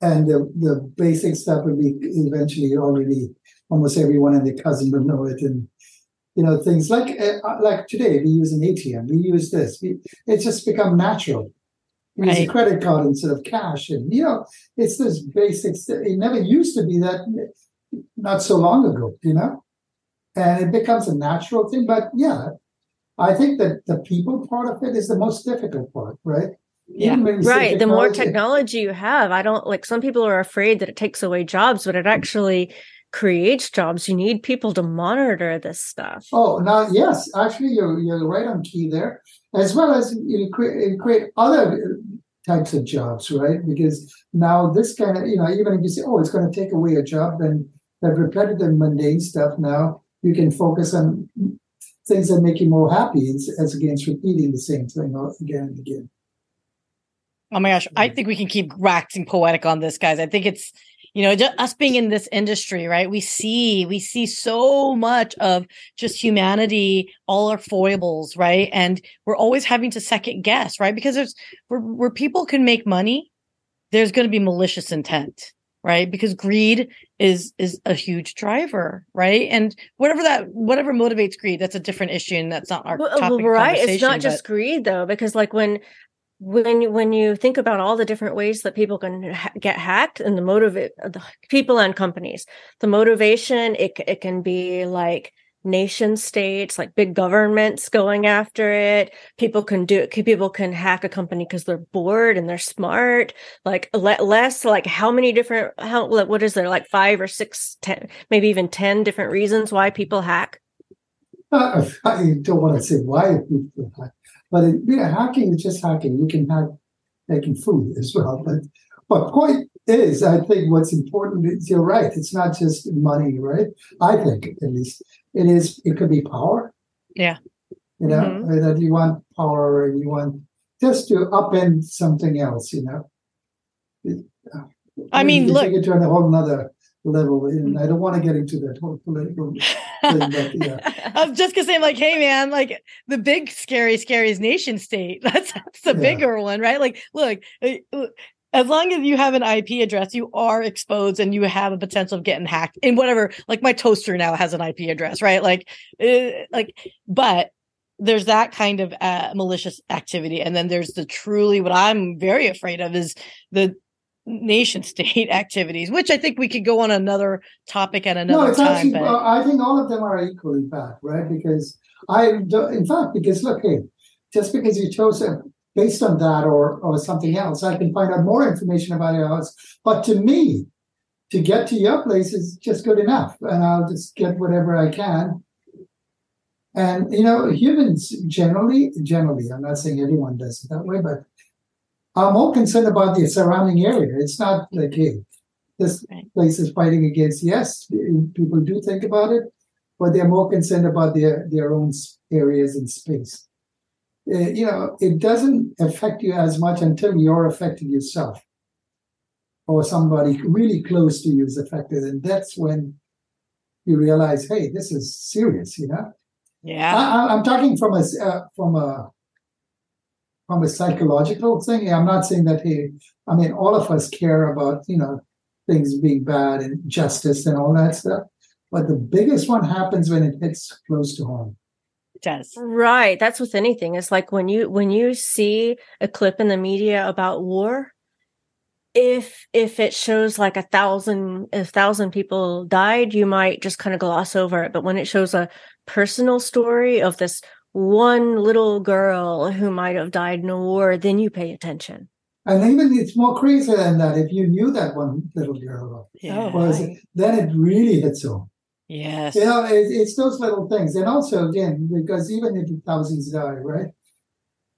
Speaker 6: and the the basic stuff will be eventually already almost everyone and their cousin will know it, and you know things like uh, like today we use an ATM, we use this, we, it's just become natural. We use a credit card instead of cash, and you know it's this basics. It never used to be that not so long ago, you know, and it becomes a natural thing. But yeah, I think that the people part of it is the most difficult part, right?
Speaker 5: Yeah. Right. The more technology you have, I don't like some people are afraid that it takes away jobs, but it actually creates jobs. You need people to monitor this stuff.
Speaker 6: Oh, now, yes, actually, you're, you're right on key there, as well as you create, create other types of jobs, right? Because now this kind of, you know, even if you say, oh, it's going to take away a job, then that repetitive, mundane stuff now you can focus on things that make you more happy as against repeating the same thing again and again.
Speaker 7: Oh my gosh, I think we can keep waxing poetic on this, guys. I think it's you know just us being in this industry right? We see we see so much of just humanity all our foibles right? And we're always having to second guess right? Because there's where, where people can make money there's going to be malicious intent right? Because greed is is a huge driver right? And whatever that whatever motivates greed that's a different issue and that's not our well, uh, topic
Speaker 5: right it's not just greed though because like when when when you think about all the different ways that people can ha- get hacked and the motive the people and companies the motivation it it can be like nation states like big governments going after it people can do it. people can hack a company because they're bored and they're smart like le- less like how many different how what is there like five or six ten maybe even ten different reasons why people hack
Speaker 6: uh, i don't want to say why people hack but you know, hacking is just hacking. You can hack making food [laughs] as well. But but point is, I think what's important is you're right. It's not just money, right? I think at least it is. It could be power.
Speaker 7: Yeah.
Speaker 6: You know mm-hmm. that you want power and you want just to upend something else. You know.
Speaker 7: Uh, I mean, look,
Speaker 6: take it to a whole nother level. And I don't want to get into that whole political but
Speaker 7: yeah. [laughs] I was just gonna say, like, hey man, like the big scary, scary is nation state. [laughs] That's that's the yeah. bigger one, right? Like, look, eh, as long as you have an IP address, you are exposed and you have a potential of getting hacked in whatever. Like my toaster now has an IP address, right? Like, uh, like, but there's that kind of uh, malicious activity, and then there's the truly what I'm very afraid of is the nation state [laughs] activities, which I think we could go on another topic at another no, it's time. Actually, but...
Speaker 6: I think all of them are equally bad, right? Because I, in fact, because look, hey, just because you chose it based on that or or something else, I can find out more information about your house. But to me, to get to your place is just good enough, and I'll just get whatever I can. And you know, humans generally, generally, I'm not saying everyone does it that way, but are more concerned about the surrounding area. It's not like, hey, this place is fighting against. Yes, people do think about it, but they're more concerned about their their own areas and space. Uh, you know, it doesn't affect you as much until you're affected yourself, or somebody really close to you is affected, and that's when you realize, hey, this is serious. You know.
Speaker 7: Yeah.
Speaker 6: I, am talking from a uh, from a from a psychological thing. I'm not saying that hey, I mean all of us care about you know things being bad and justice and all that stuff, but the biggest one happens when it hits close to home.
Speaker 7: It does
Speaker 5: right. That's with anything. It's like when you when you see a clip in the media about war. If if it shows like a thousand a thousand people died, you might just kind of gloss over it. But when it shows a personal story of this one little girl who might have died in a war, then you pay attention.
Speaker 6: And even it's more crazy than that. If you knew that one little girl
Speaker 7: Yeah.
Speaker 6: was, then it really hits home.
Speaker 7: Yes.
Speaker 6: You know, it, it's those little things. And also, again, because even if thousands die, right?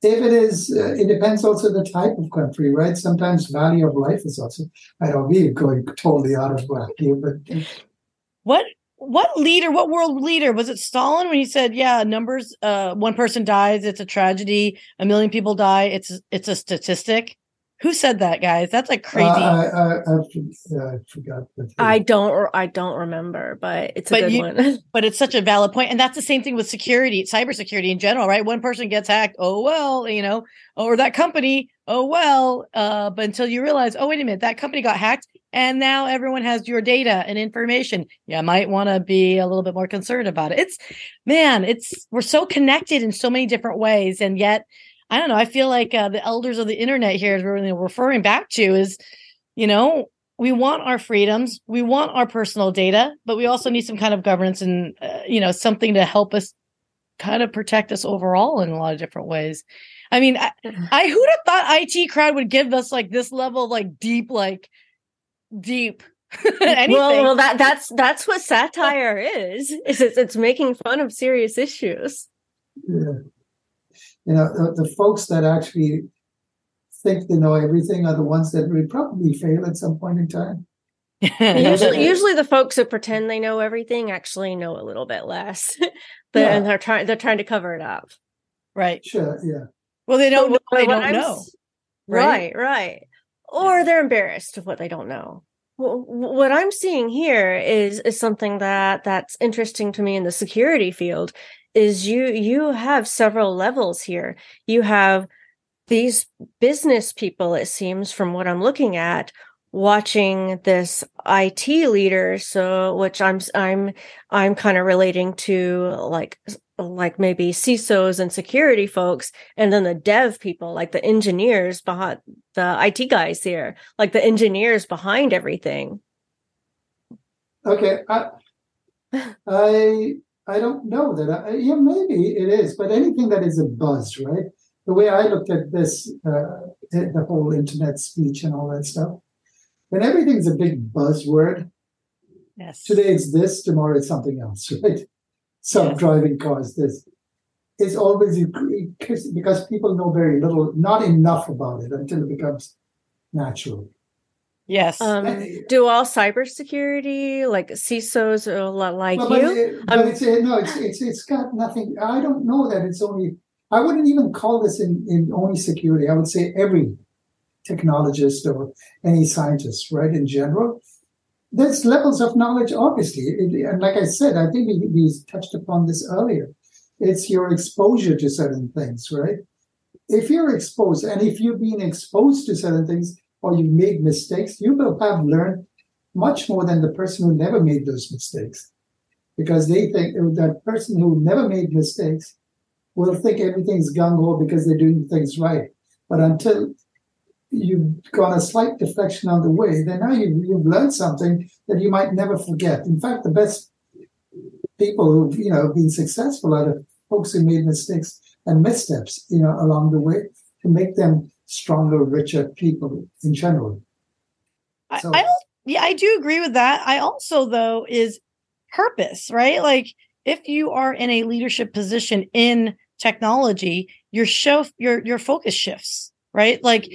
Speaker 6: If it is, uh, it depends also the type of country, right? Sometimes value of life is also, I don't mean going totally out of whack here, but
Speaker 7: What what leader, what world leader was it Stalin when he said, yeah, numbers uh one person dies, it's a tragedy, a million people die, it's it's a statistic. Who said that, guys? That's like crazy.
Speaker 6: Uh, I, I, I, for- I forgot.
Speaker 5: I don't I don't remember, but it's a
Speaker 7: But
Speaker 5: good
Speaker 7: you-
Speaker 5: one. [laughs]
Speaker 7: but it's such a valid point and that's the same thing with security cybersecurity in general right one person gets hacked oh well you know or that company oh well uh but until you realize oh wait a minute that company got hacked and now everyone has your data and information. You might want to be a little bit more concerned about it. It's man it's we're so connected in so many different ways. And yet i don't know i feel like uh, the elders of the internet here is really referring back to is you know we want our freedoms we want our personal data but we also need some kind of governance and uh, you know something to help us kind of protect us overall in a lot of different ways. I mean i, I who'd have thought IT Crowd would give us like this level of like deep like deep [laughs] anything
Speaker 5: well, well, that that's that's what satire is. Is it's, it's making fun of serious issues.
Speaker 6: yeah. you know, the, the folks that actually think they know everything are the ones that will probably fail at some point in time. [laughs]
Speaker 5: usually, usually the folks who pretend they know everything actually know a little bit less. [laughs] But-
Speaker 6: Yeah.
Speaker 5: And they're trying they're trying to cover it up.
Speaker 7: right
Speaker 6: Sure, yeah.
Speaker 7: well they don't know they don't
Speaker 5: I'm
Speaker 7: know right?
Speaker 5: Right, right. Or they're embarrassed of what they don't know. What I'm seeing here is is something that that's interesting to me in the security field is you you have several levels here. You have these business people it seems from what I'm looking at watching this IT leader so which I'm I'm I'm kind of relating to like like maybe CISOs and security folks and then the dev people like the engineers behind the IT guys here like the engineers behind everything
Speaker 6: Okay, I, [laughs] I, I don't know that. I, yeah, maybe it is, but anything that is a buzz, right? The way I looked at this, uh, the the whole internet speech and all that stuff, when everything's a big buzzword,
Speaker 7: yes
Speaker 6: today it's this, tomorrow it's something else, [laughs] right? Self-driving cars, this. It's always because people know very little, not enough about it until it becomes natural.
Speaker 7: yes
Speaker 5: um do all cybersecurity like CISOs are a lot like
Speaker 6: Well, but
Speaker 5: you
Speaker 6: it- but
Speaker 5: Um,
Speaker 6: it's no, it's it's it's got nothing. I don't know that it's only. I wouldn't even call this in in only security. I would say every technologist or any scientist, right? In general, there's levels of knowledge. Obviously, and like I said, I think we, we touched upon this earlier. It's your exposure to certain things, right? If you're exposed, and if you've been exposed to certain things, or you made mistakes, you will have learned much more than the person who never made those mistakes because they think that person who never made mistakes will think everything's gung ho because they're doing things right. But until you've gone a slight deflection on the way, then now you've, you've learned something that you might never forget. In fact, the best people who've you know been successful are the folks who made mistakes and missteps, you know, along the way to make them stronger, richer people in general.
Speaker 7: I,
Speaker 6: So-
Speaker 7: I don't yeah i do agree with that i also though is purpose right like if you are in a leadership position in technology your show your your focus shifts right like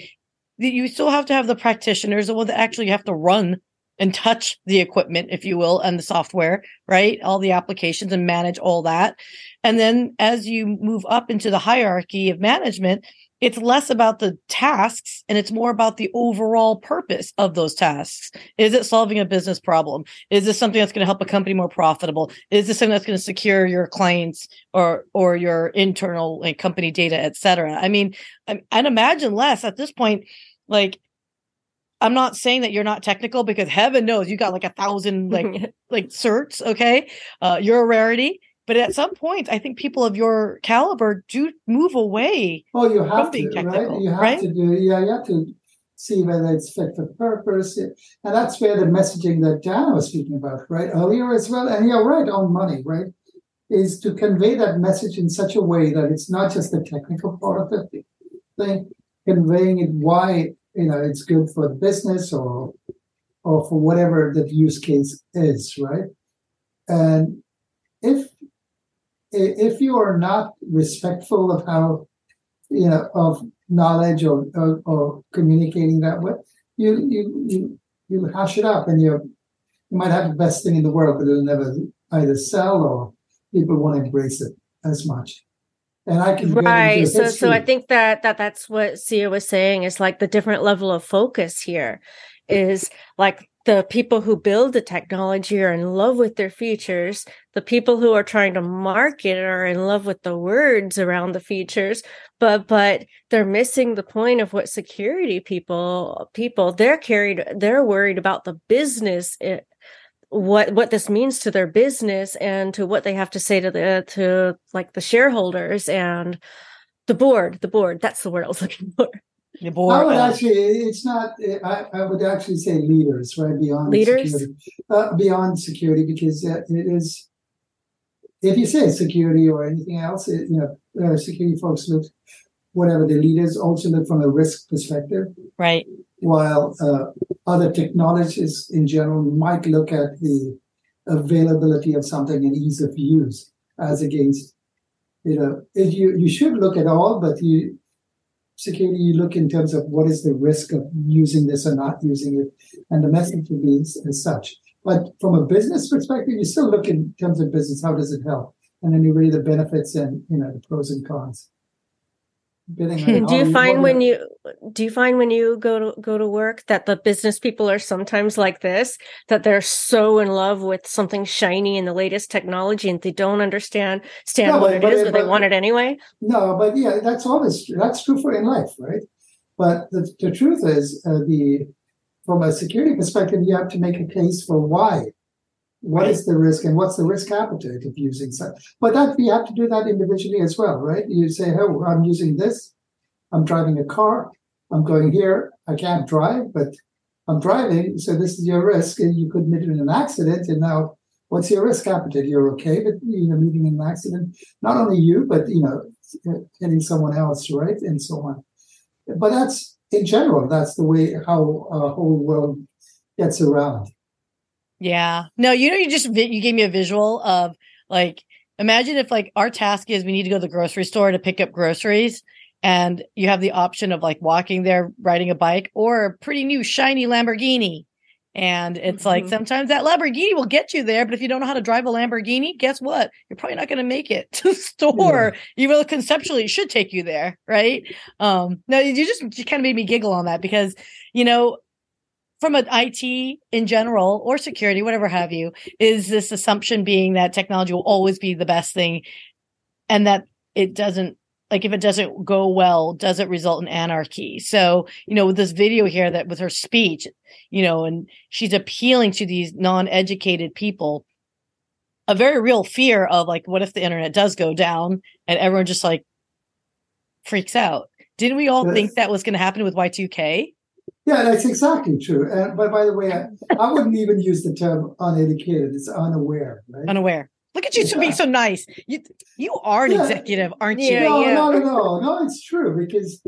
Speaker 7: you still have to have the practitioners the one that actually have to run and touch the equipment if you will and the software right all the applications and manage all that and then as you move up into the hierarchy of management it's less about the tasks and it's more about the overall purpose of those tasks. Is it solving a business problem? Is this something that's going to help a company more profitable? Is this something that's going to secure your clients or or your internal company data, et cetera? I mean, I'd imagine less at this point. Like, I'm not saying that you're not technical because heaven knows you got like a thousand [laughs] like like certs. Okay, uh, you're a rarity. But at some point, I think people of your caliber do move away
Speaker 6: Oh, you have
Speaker 7: From being
Speaker 6: to,
Speaker 7: technical,
Speaker 6: right? You have
Speaker 7: right?
Speaker 6: to do, yeah, you have to see whether it's fit for purpose. And that's where the messaging that Diana was speaking about, right, earlier as well. And you're right on money, right? is to convey that message in such a way that it's not just the technical part of the thing, conveying it why you know it's good for the business or or for whatever the use case is, right? And if if you are not respectful of how you know of knowledge or, or, or communicating that way, you you you you hash it up and you you might have the best thing in the world, but it'll never either sell or people won't embrace it as much. And I can
Speaker 5: right. So so I think that that that's what Syya was saying is like the different level of focus here is like the people who build the technology are in love with their features. The people who are trying to market are in love with the words around the features, but but they're missing the point of what security people people they're carried they're worried about the business eh, what what this means to their business and to what they have to say to the to like the shareholders and the board the board that's the word i was [laughs] looking for
Speaker 6: the board. I would actually, it's not. I, I would actually say leaders, right beyond
Speaker 5: leaders,
Speaker 6: security, uh, beyond security, because it is. If you say security or anything else, it, you know, uh, security folks look, whatever the leaders also look from a risk perspective,
Speaker 7: right?
Speaker 6: While uh, other technologies in general might look at the availability of something and ease of use as against, you know, you you should look at all, but you security you look in terms of what is the risk of using this or not using it, and the message will be as such. But from a business perspective, you still look in terms of business, how does it help? And then you weigh the benefits and you know the pros and cons
Speaker 5: do you find when you do you find when you go to go to work that the business people are sometimes like this that they're so in love with something shiny and the latest technology and they don't understand stand no, what but, it is but, but they want it anyway?
Speaker 6: No but yeah that's always that's true for in life right? But the, the truth is uh, the from a security perspective you have to make a case for why What is the risk and what's the risk appetite of using such? But that we have to do that individually as well, right? You say, "Oh, I'm using this. I'm driving a car. I'm going here. I can't drive, but I'm driving. So this is your risk. And you could meet in an accident. And now, what's your risk appetite? You're okay, but you know, meeting in an accident, not only you, but you know, hitting someone else, right, and so on. But that's in general. That's the way how a whole world gets around.
Speaker 7: Yeah. No, you know, you just you gave me a visual of like imagine if like our task is we need to go to the grocery store to pick up groceries and you have the option of like walking there riding a bike or a pretty new shiny Lamborghini. And it's mm-hmm. like sometimes that Lamborghini will get you there, but if you don't know how to drive a Lamborghini, guess what? You're probably not going to make it [laughs] to the store, yeah. even though conceptually it should take you there, right? Um, no, you just you kind of made me giggle on that because you know from an IT in general or security, whatever have you, is this assumption being that technology will always be the best thing and that it doesn't like if it doesn't go well, does it result in anarchy? So, you know, with this video here that with her speech, you know, and she's appealing to these non-educated people, a very real fear of like, what if the internet does go down and everyone just like freaks out? Didn't we all think that was going to happen with Y2K?
Speaker 6: Yeah, that's exactly true. And but by the way, I, I wouldn't even use the term uneducated. It's unaware, right?
Speaker 7: Unaware. Look at you yeah. being so nice. You you are an yeah. executive, aren't you?
Speaker 6: No, yeah. no, no, no, no. It's true because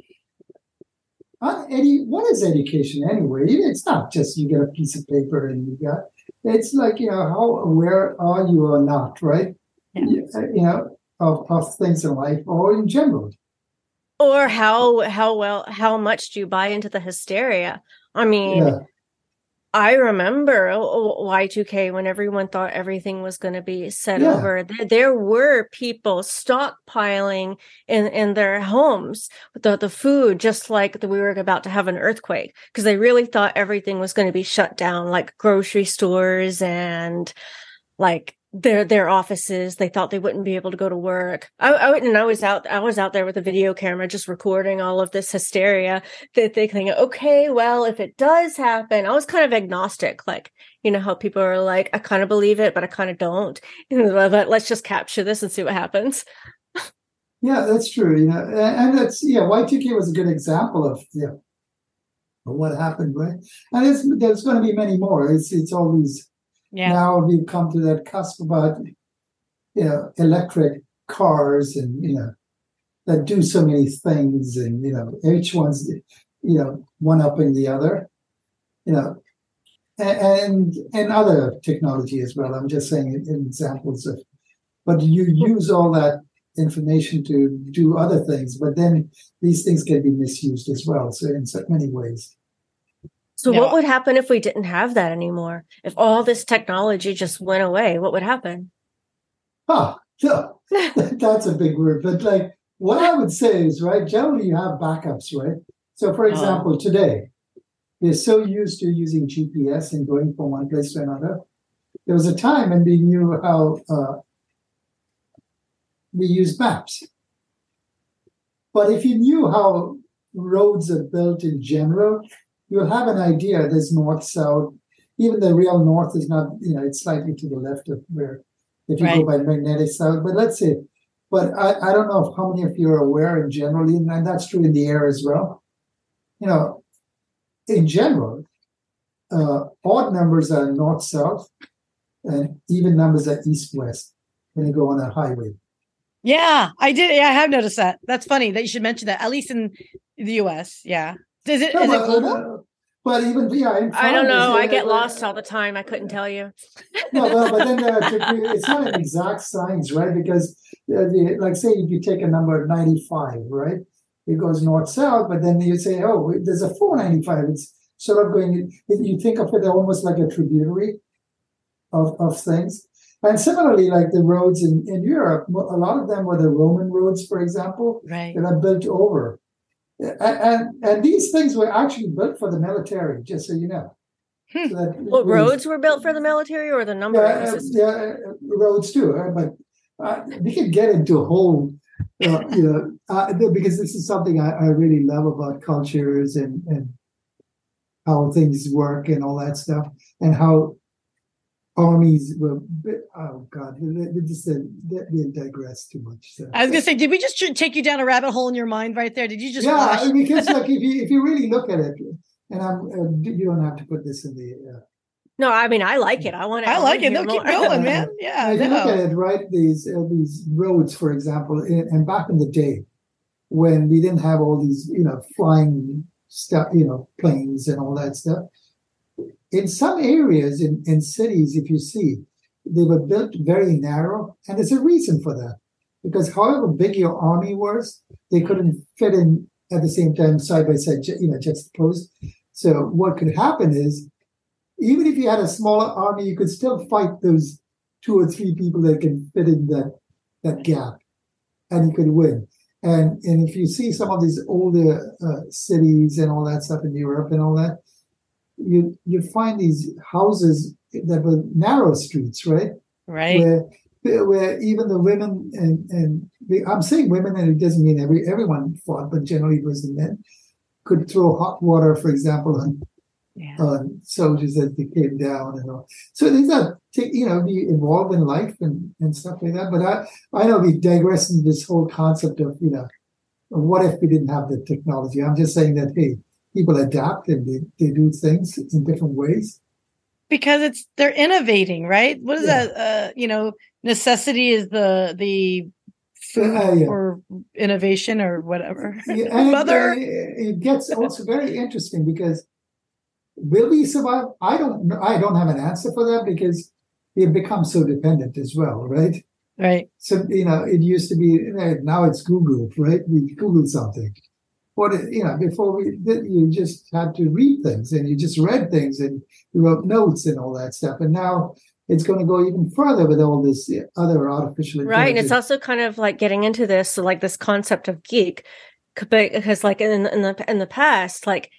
Speaker 6: edu- what is education anyway? It's not just you get a piece of paper and you got. It's like you know how aware are you or not, right? You, you know of, of things in life or in general
Speaker 5: or how how well how much do you buy into the hysteria i mean yeah. i remember Y2K when everyone thought everything was going to be set yeah. over there, there, were people stockpiling in in their homes the the food just like the, we were about to have an earthquake because they really thought everything was going to be shut down like grocery stores and like their their offices. They thought they wouldn't be able to go to work. I, I and I was out I was out there with a video camera just recording all of this hysteria. That they think, okay, well, if it does happen, I was kind of agnostic. Like you know how people are like, I kind of believe it, but I kind of don't. [laughs] But let's just capture this and see what happens.
Speaker 6: Yeah, that's true. You know, and that's yeah. Y2K was a good example of yeah what happened, right? And there's going to be many more. It's it's always yeah. now we've come to that cusp about you know, electric cars and, you know, that do so many things and, you know, each one's, you know, one upping the other, you know, and, and other technology as well. I'm just saying examples of, but you use all that information to do other things, but then these things can be misused as well. So in so many ways.
Speaker 5: So what would happen if we didn't have that anymore? If all this technology just went away, what would happen?
Speaker 6: Huh. So [laughs] [laughs] that's a big word. But like what I would say is, right, generally you have backups, right? So for example, today, they're so used to using GPS and going from one place to another. There was a time when we knew how uh, we use maps. But if you knew how roads are built in general, you'll have an idea there's north, south. Even the real north is not, you know, it's slightly to the left of where, if you
Speaker 7: Right.
Speaker 6: go by magnetic south. But let's say, but I, I don't know if how many of you are aware in general, and that's true in the air as well. You know, in general, uh, odd numbers are north, south, and even numbers are east, west when you go on a highway.
Speaker 7: Yeah, I did. Yeah, I have noticed that. That's funny that you should mention that. At least in the U.S. Yeah. Is it?
Speaker 6: No,
Speaker 7: Is it
Speaker 6: but,
Speaker 7: global?
Speaker 6: uh, but even yeah,
Speaker 5: I don't know. I get lost all the time. I couldn't tell you.
Speaker 6: No, but, but then uh, [laughs] it's not an exact science, right? Because uh, the, like say if you take a number ninety-five, right? It goes north south, but then you say, oh, there's a four ninety-five. It's sort of going. You think of it almost like a tributary of of things. And similarly, like the roads in, in Europe, a lot of them were the Roman roads, for example,
Speaker 7: Right.
Speaker 6: that are built over. And, and and these things were actually built for the military, just so you know.
Speaker 7: Hmm.
Speaker 6: So that
Speaker 5: What
Speaker 6: we-
Speaker 5: roads were built for the military or the number.
Speaker 6: yeah, uh, yeah, uh, roads too. Uh, but uh, we could get into a whole, uh, you know, uh, because this is something I, I really love about cultures and and how things work and all that stuff, and how armies were. Oh God, they, they just said that we digress too much. So.
Speaker 7: I was gonna say, did we just take you down a rabbit hole in your mind right there? Did you just?
Speaker 6: yeah,
Speaker 7: flash?
Speaker 6: because like [laughs] if you if you really look at it, and I'm uh, you don't have to put this in the. Uh,
Speaker 5: No, I mean I like it. I want to.
Speaker 7: I like it. No, keep going, [laughs] man. Yeah,
Speaker 6: if you look at it, right, these uh, these roads, for example, in, and back in the day, when we didn't have all these, you know, flying stuff, you know, planes and all that stuff. In some areas in, in cities, if you see, they were built very narrow, and there's a reason for that. Because however big your army was, they couldn't fit in at the same time side by side, you know, juxtaposed. So what could happen is, even if you had a smaller army, you could still fight those two or three people that can fit in that that gap, and you could win. And and if you see some of these older uh, cities and all that stuff in Europe and all that, you you find these houses that were narrow streets, right?
Speaker 7: Right.
Speaker 6: Where where even the women and and the, I'm saying women, and it doesn't mean every everyone fought, but generally it was the men could throw hot water, for example, on
Speaker 7: Yeah.
Speaker 6: on soldiers as they came down and all. So these are you know be involved in life and, and stuff like that. But I I know we digress in this whole concept of you know what if we didn't have the technology? I'm just saying that hey, people adapt and they, they do things in different ways.
Speaker 7: because it's they're innovating, right? What is
Speaker 6: Yeah.
Speaker 7: that? Uh, you know, necessity is the the food
Speaker 6: Uh, yeah.
Speaker 7: or innovation or whatever.
Speaker 6: Yeah, [laughs] and it-
Speaker 7: Mother.
Speaker 6: it, it gets also very interesting because will we survive? I don't know. I don't have an answer for that because we've become so dependent as well, right?
Speaker 7: right.
Speaker 6: So you know, it used to be now it's Google, right? We Google something. What you know, before we you just had to read things and you just read things and you wrote notes and all that stuff. And now it's going to go even further with all this other artificial intelligence.
Speaker 5: Right, and it's also kind of like getting into this, like this concept of geek, because like in in the in the past, like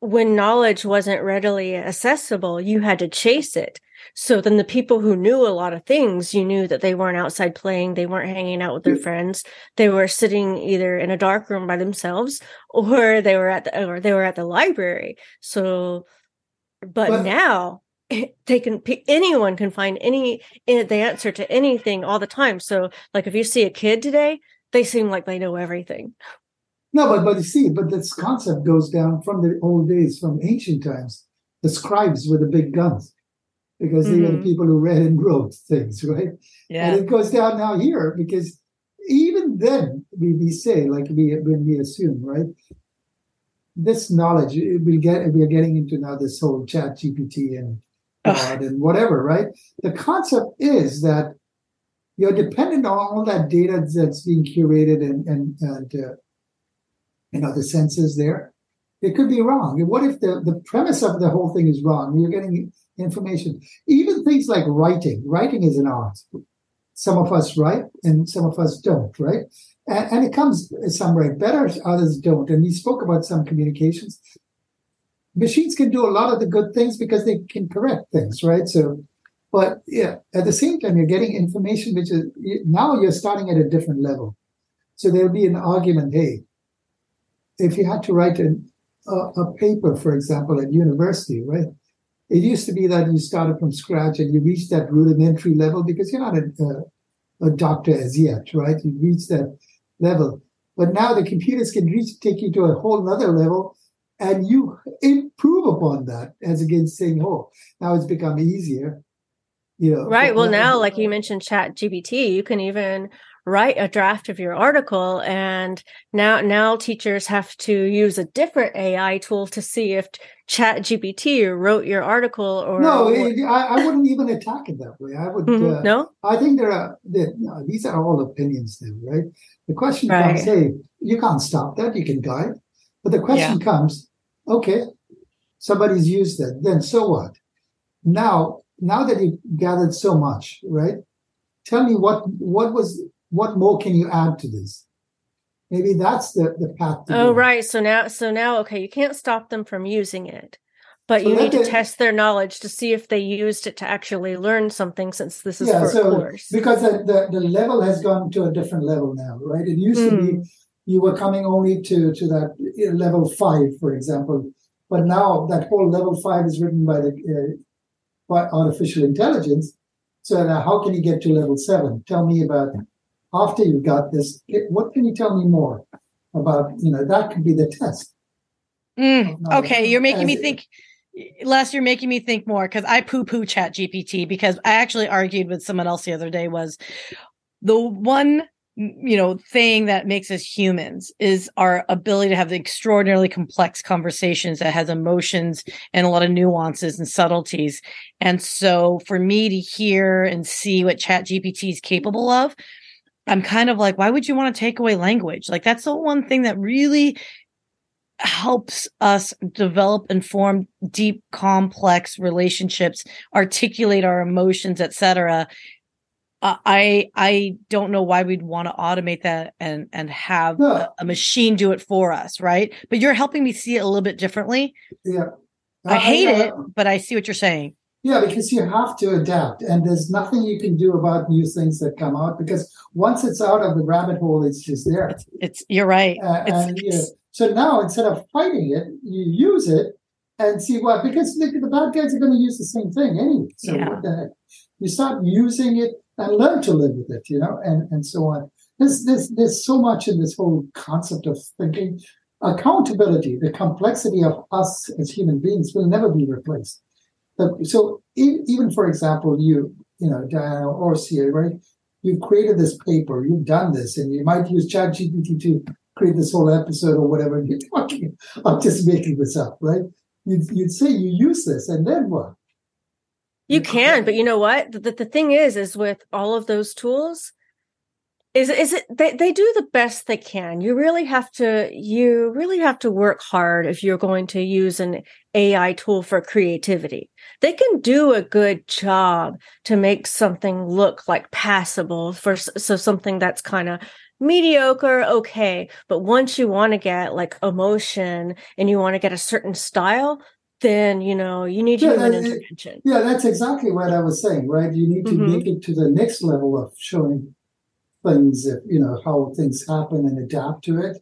Speaker 5: when knowledge wasn't readily accessible, you had to chase it. So then the people who knew a lot of things, you knew that they weren't outside playing, they weren't hanging out with their friends, they were sitting either in a dark room by themselves, or they were at the or they were at the library. So, but,
Speaker 6: But-
Speaker 5: now they can anyone can find any eh, the answer to anything all the time. So, like if you see a kid today, they seem like they know everything.
Speaker 6: No, but but you see, but this concept goes down from the old days, from ancient times. The scribes with the big guns. Because they were the
Speaker 5: Mhm.
Speaker 6: people who read and wrote things, [laughs] right?
Speaker 7: Yeah.
Speaker 6: And it goes down now here because even then we, we say, like we when we assume, right? This knowledge we get we are getting into now this whole ChatGPT and. God and whatever, right? The concept is that you're dependent on all that data that's being curated and and and uh, you know the senses there. It could be wrong. What if the, the premise of the whole thing is wrong? You're getting information. Even things like writing. Writing is an art. Some of us write and some of us don't, right? And, and it comes, some write better, others don't. And we spoke about some communications. Machines can do a lot of the good things because they can correct things, right? So, but yeah, at the same time, you're getting information which is now you're starting at a different level. So there'll be an argument, hey, if you had to write an, a, a paper, for example, at university, right? It used to be that you started from scratch and you reached that rudimentary level because you're not a, a, a doctor as yet, right? You reach that level. But now the computers can reach, take you to a whole other level and you improve upon that as against saying, oh, now it's become easier. You know,
Speaker 5: Right. Well,
Speaker 6: now-
Speaker 5: now, like you mentioned, ChatGPT, you can even write a draft of your article, and now now teachers have to use a different AI tool to see if ChatGPT wrote your article or
Speaker 6: No, it- I, I wouldn't even attack it that way. I would.
Speaker 5: Mhm.
Speaker 6: Uh,
Speaker 5: no.
Speaker 6: I think there are there, no, these are all opinions now, right? The question
Speaker 5: Right.
Speaker 6: comes, hey, you can't stop that, you can guide. But the question comes, okay, somebody's used it, then so what? Now, now that you've gathered so much, right? Tell me what what was what more can you add to this? Maybe that's the, the path to
Speaker 5: Oh,
Speaker 6: go.
Speaker 5: right. So now, so now, okay, you can't stop them from using it, but
Speaker 6: So
Speaker 5: you need to test their knowledge to see if they used it to actually learn something. Since this is
Speaker 6: yeah,
Speaker 5: for
Speaker 6: so
Speaker 5: course.
Speaker 6: because the, the, the level has gone to a different level now, right? It used to
Speaker 5: Hmm.
Speaker 6: be you were coming only to to that uh, level five, for example, but now that whole level five is written by the uh, by artificial intelligence. So now, how can you get to level seven? Tell me about after you've got this. What can you tell me more about? You know, that could be the test.
Speaker 7: Mm, okay, you're making me think. Les, you're making me think more because I poo poo ChatGPT because I actually argued with someone else the other day was the one you know thing that makes us humans is our ability to have the extraordinarily complex conversations that has emotions and a lot of nuances and subtleties and so for me to hear and see what ChatGPT is capable of i'm kind of like why would you want to take away language? Like that's the one thing that really helps us develop and form deep complex relationships articulate our emotions etc i i don't know why we'd want to automate that and and have
Speaker 6: No.
Speaker 7: a, a machine do it for us right? But you're helping me see it a little bit differently.
Speaker 6: Yeah,
Speaker 7: i hate
Speaker 6: uh,
Speaker 7: it but i see what you're saying
Speaker 6: Yeah, because you have to adapt, and there's nothing you can do about new things that come out. Because once it's out of the rabbit hole, it's just there.
Speaker 7: it's you're right
Speaker 6: Uh,
Speaker 7: It's-
Speaker 6: and you,
Speaker 7: it's-
Speaker 6: so now instead of fighting it, you use it and see what. Because the, the bad guys are going to use the same thing anyway. So
Speaker 7: Yeah.
Speaker 6: what the heck? You start using it and learn to live with it, you know, and and so on. There's there's there's so much in this whole concept of thinking. Accountability, the complexity of us as human beings will never be replaced. But, so even for example, you, you know, Diana or Syya, right? You've created this paper, you've done this, and you might use ChatGPT to create this whole episode or whatever. You're talking, I'm just making this up, right? You'd, you'd say you use this, and then what?
Speaker 5: You can, but you know what? The, the thing is, is with all of those tools, is is it they, they do the best they can. You really have to you really have to work hard if you're going to use an AI tool for creativity. They can do a good job to make something look like passable for so something that's kind of mediocre, okay. But once you want to get like emotion and you want to get a certain style, then you know you need
Speaker 6: Yeah,
Speaker 5: human intervention.
Speaker 6: Yeah, that's exactly what I was saying, right? You need to
Speaker 5: Mhm.
Speaker 6: make it to the next level of showing things, that, you know, how things happen and adapt to it.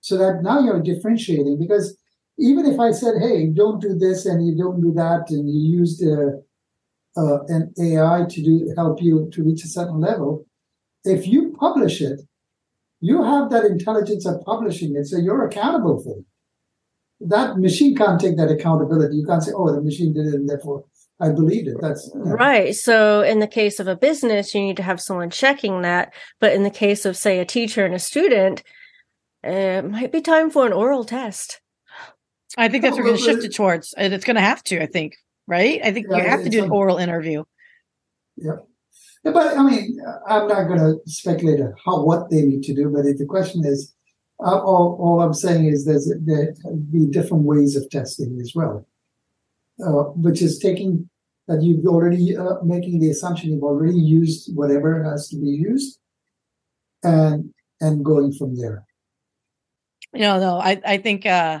Speaker 6: So that now you're differentiating because even if I said, hey, don't do this and you don't do that, and you used uh, uh, an AI to do help you to reach a certain level, if you publish it, you have that intelligence of publishing it, so you're accountable for it. That machine can't take that accountability. You can't say, "Oh, the machine did it, and therefore I believed it. That's yeah.
Speaker 5: Right. So in the case of a business, you need to have someone checking that. But in the case of, say, a teacher and a student, it might be time for an oral test.
Speaker 7: I think that's what we're going to shift it towards. And it's going to have to, I think, right? I think
Speaker 6: Yeah,
Speaker 7: you have to do an oral interview.
Speaker 6: Yeah. Yeah, But I mean, I'm not going to speculate on how what they need to do. But if the question is, uh, all, all I'm saying is there's there be different ways of testing as well, which is taking that you've already uh, making the assumption you've already used whatever has to be used, and and going from there.
Speaker 7: You know, no, I, I think uh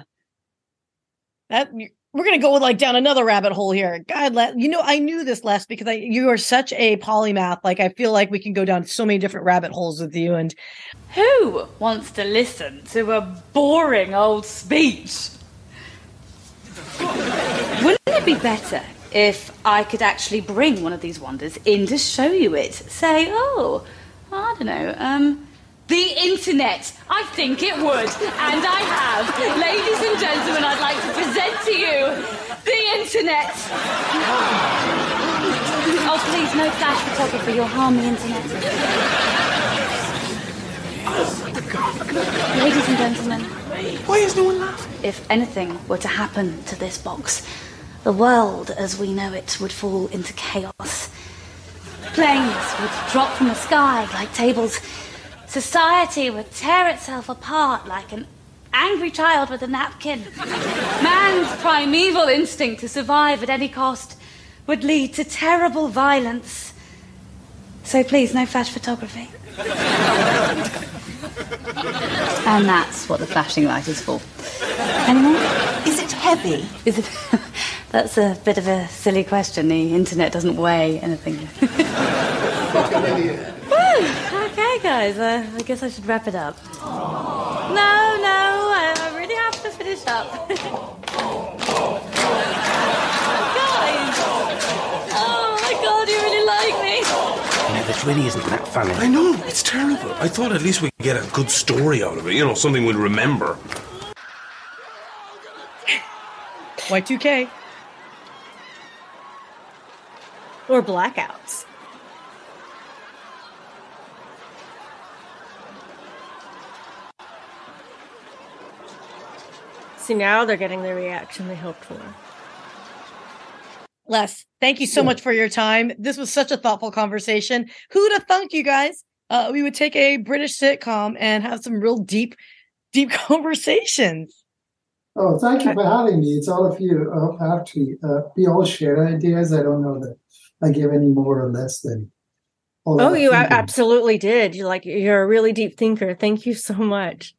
Speaker 7: that we're gonna go like down another rabbit hole here. God, Les, you know, I knew this, Les, because I you are such a polymath. Like, I feel like we can go down so many different rabbit holes with you. And
Speaker 2: Who wants to listen to a boring old speech? [laughs] Wouldn't it be better if I could actually bring one of these wonders in to show you it? Say, oh, I don't know, um, the internet. I think it would. And I have. Ladies and gentlemen, I'd like to present to you the internet. Oh, please, no flash photography. You'll harm the internet. Ladies and gentlemen,
Speaker 4: Why is no one laughing?
Speaker 2: if anything were to happen to this box, the world as we know it would fall into chaos. Planes would drop from the sky like tables. Society would tear itself apart like an angry child with a napkin. Man's primeval instinct to survive at any cost would lead to terrible violence. So please, no flash photography. [laughs] and that's what the flashing light is for. Anyone?
Speaker 8: Is it heavy?
Speaker 2: Is it? [laughs] That's a bit of a silly question. The internet doesn't weigh anything. [laughs] Okay, guys. Uh, I guess I should wrap it up. No, no. I, I really have to finish up. guys. Oh my god, you really like me.
Speaker 3: You know, this really isn't that funny.
Speaker 4: I know, it's terrible. I thought at least we could get a good story out of it, you know, something we'd remember.
Speaker 7: Y2K.
Speaker 5: Or blackouts. See, now they're getting the reaction they hoped for.
Speaker 7: Les, thank you so much for your time. This was such a thoughtful conversation. Who'd have thunk, you guys? Uh, we would take a British sitcom and have some real deep, deep [laughs] conversations.
Speaker 6: Oh, thank you for having me. It's all of you. Uh, actually, uh, we all share ideas. I don't know that I give any more or less than. all
Speaker 5: Oh, you
Speaker 6: thinking.
Speaker 5: absolutely did. You're like you're a really deep thinker. Thank you so much.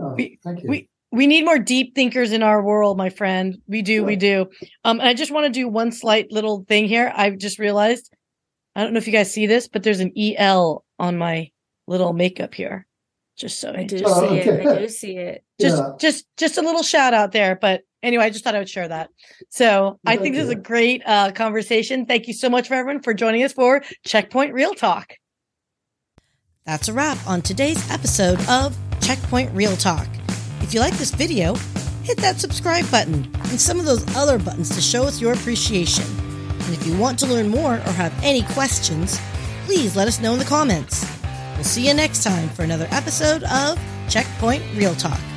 Speaker 6: Oh,
Speaker 7: We-
Speaker 6: thank you.
Speaker 7: We we need more deep thinkers in our world, my friend. We do, we do. Um, and I just want to do one slight little thing here. I just realized, I don't know if you guys see this, but there's an EL on my little makeup here. Just so
Speaker 5: I do
Speaker 6: Oh,
Speaker 5: see it. I do see it.
Speaker 7: just
Speaker 6: Yeah.
Speaker 7: just just a little shout out there but anyway i just thought i would share that so i
Speaker 6: Thank
Speaker 7: think this is a great uh, conversation thank you so much for everyone for joining us for Check Point ReelTalk
Speaker 1: That's a wrap on today's episode of Check Point ReelTalk. If you like this video, hit that subscribe button and some of those other buttons to show us your appreciation. And if you want to learn more or have any questions, please let us know in the comments. We'll see you next time for another episode of Check Point ReelTalk.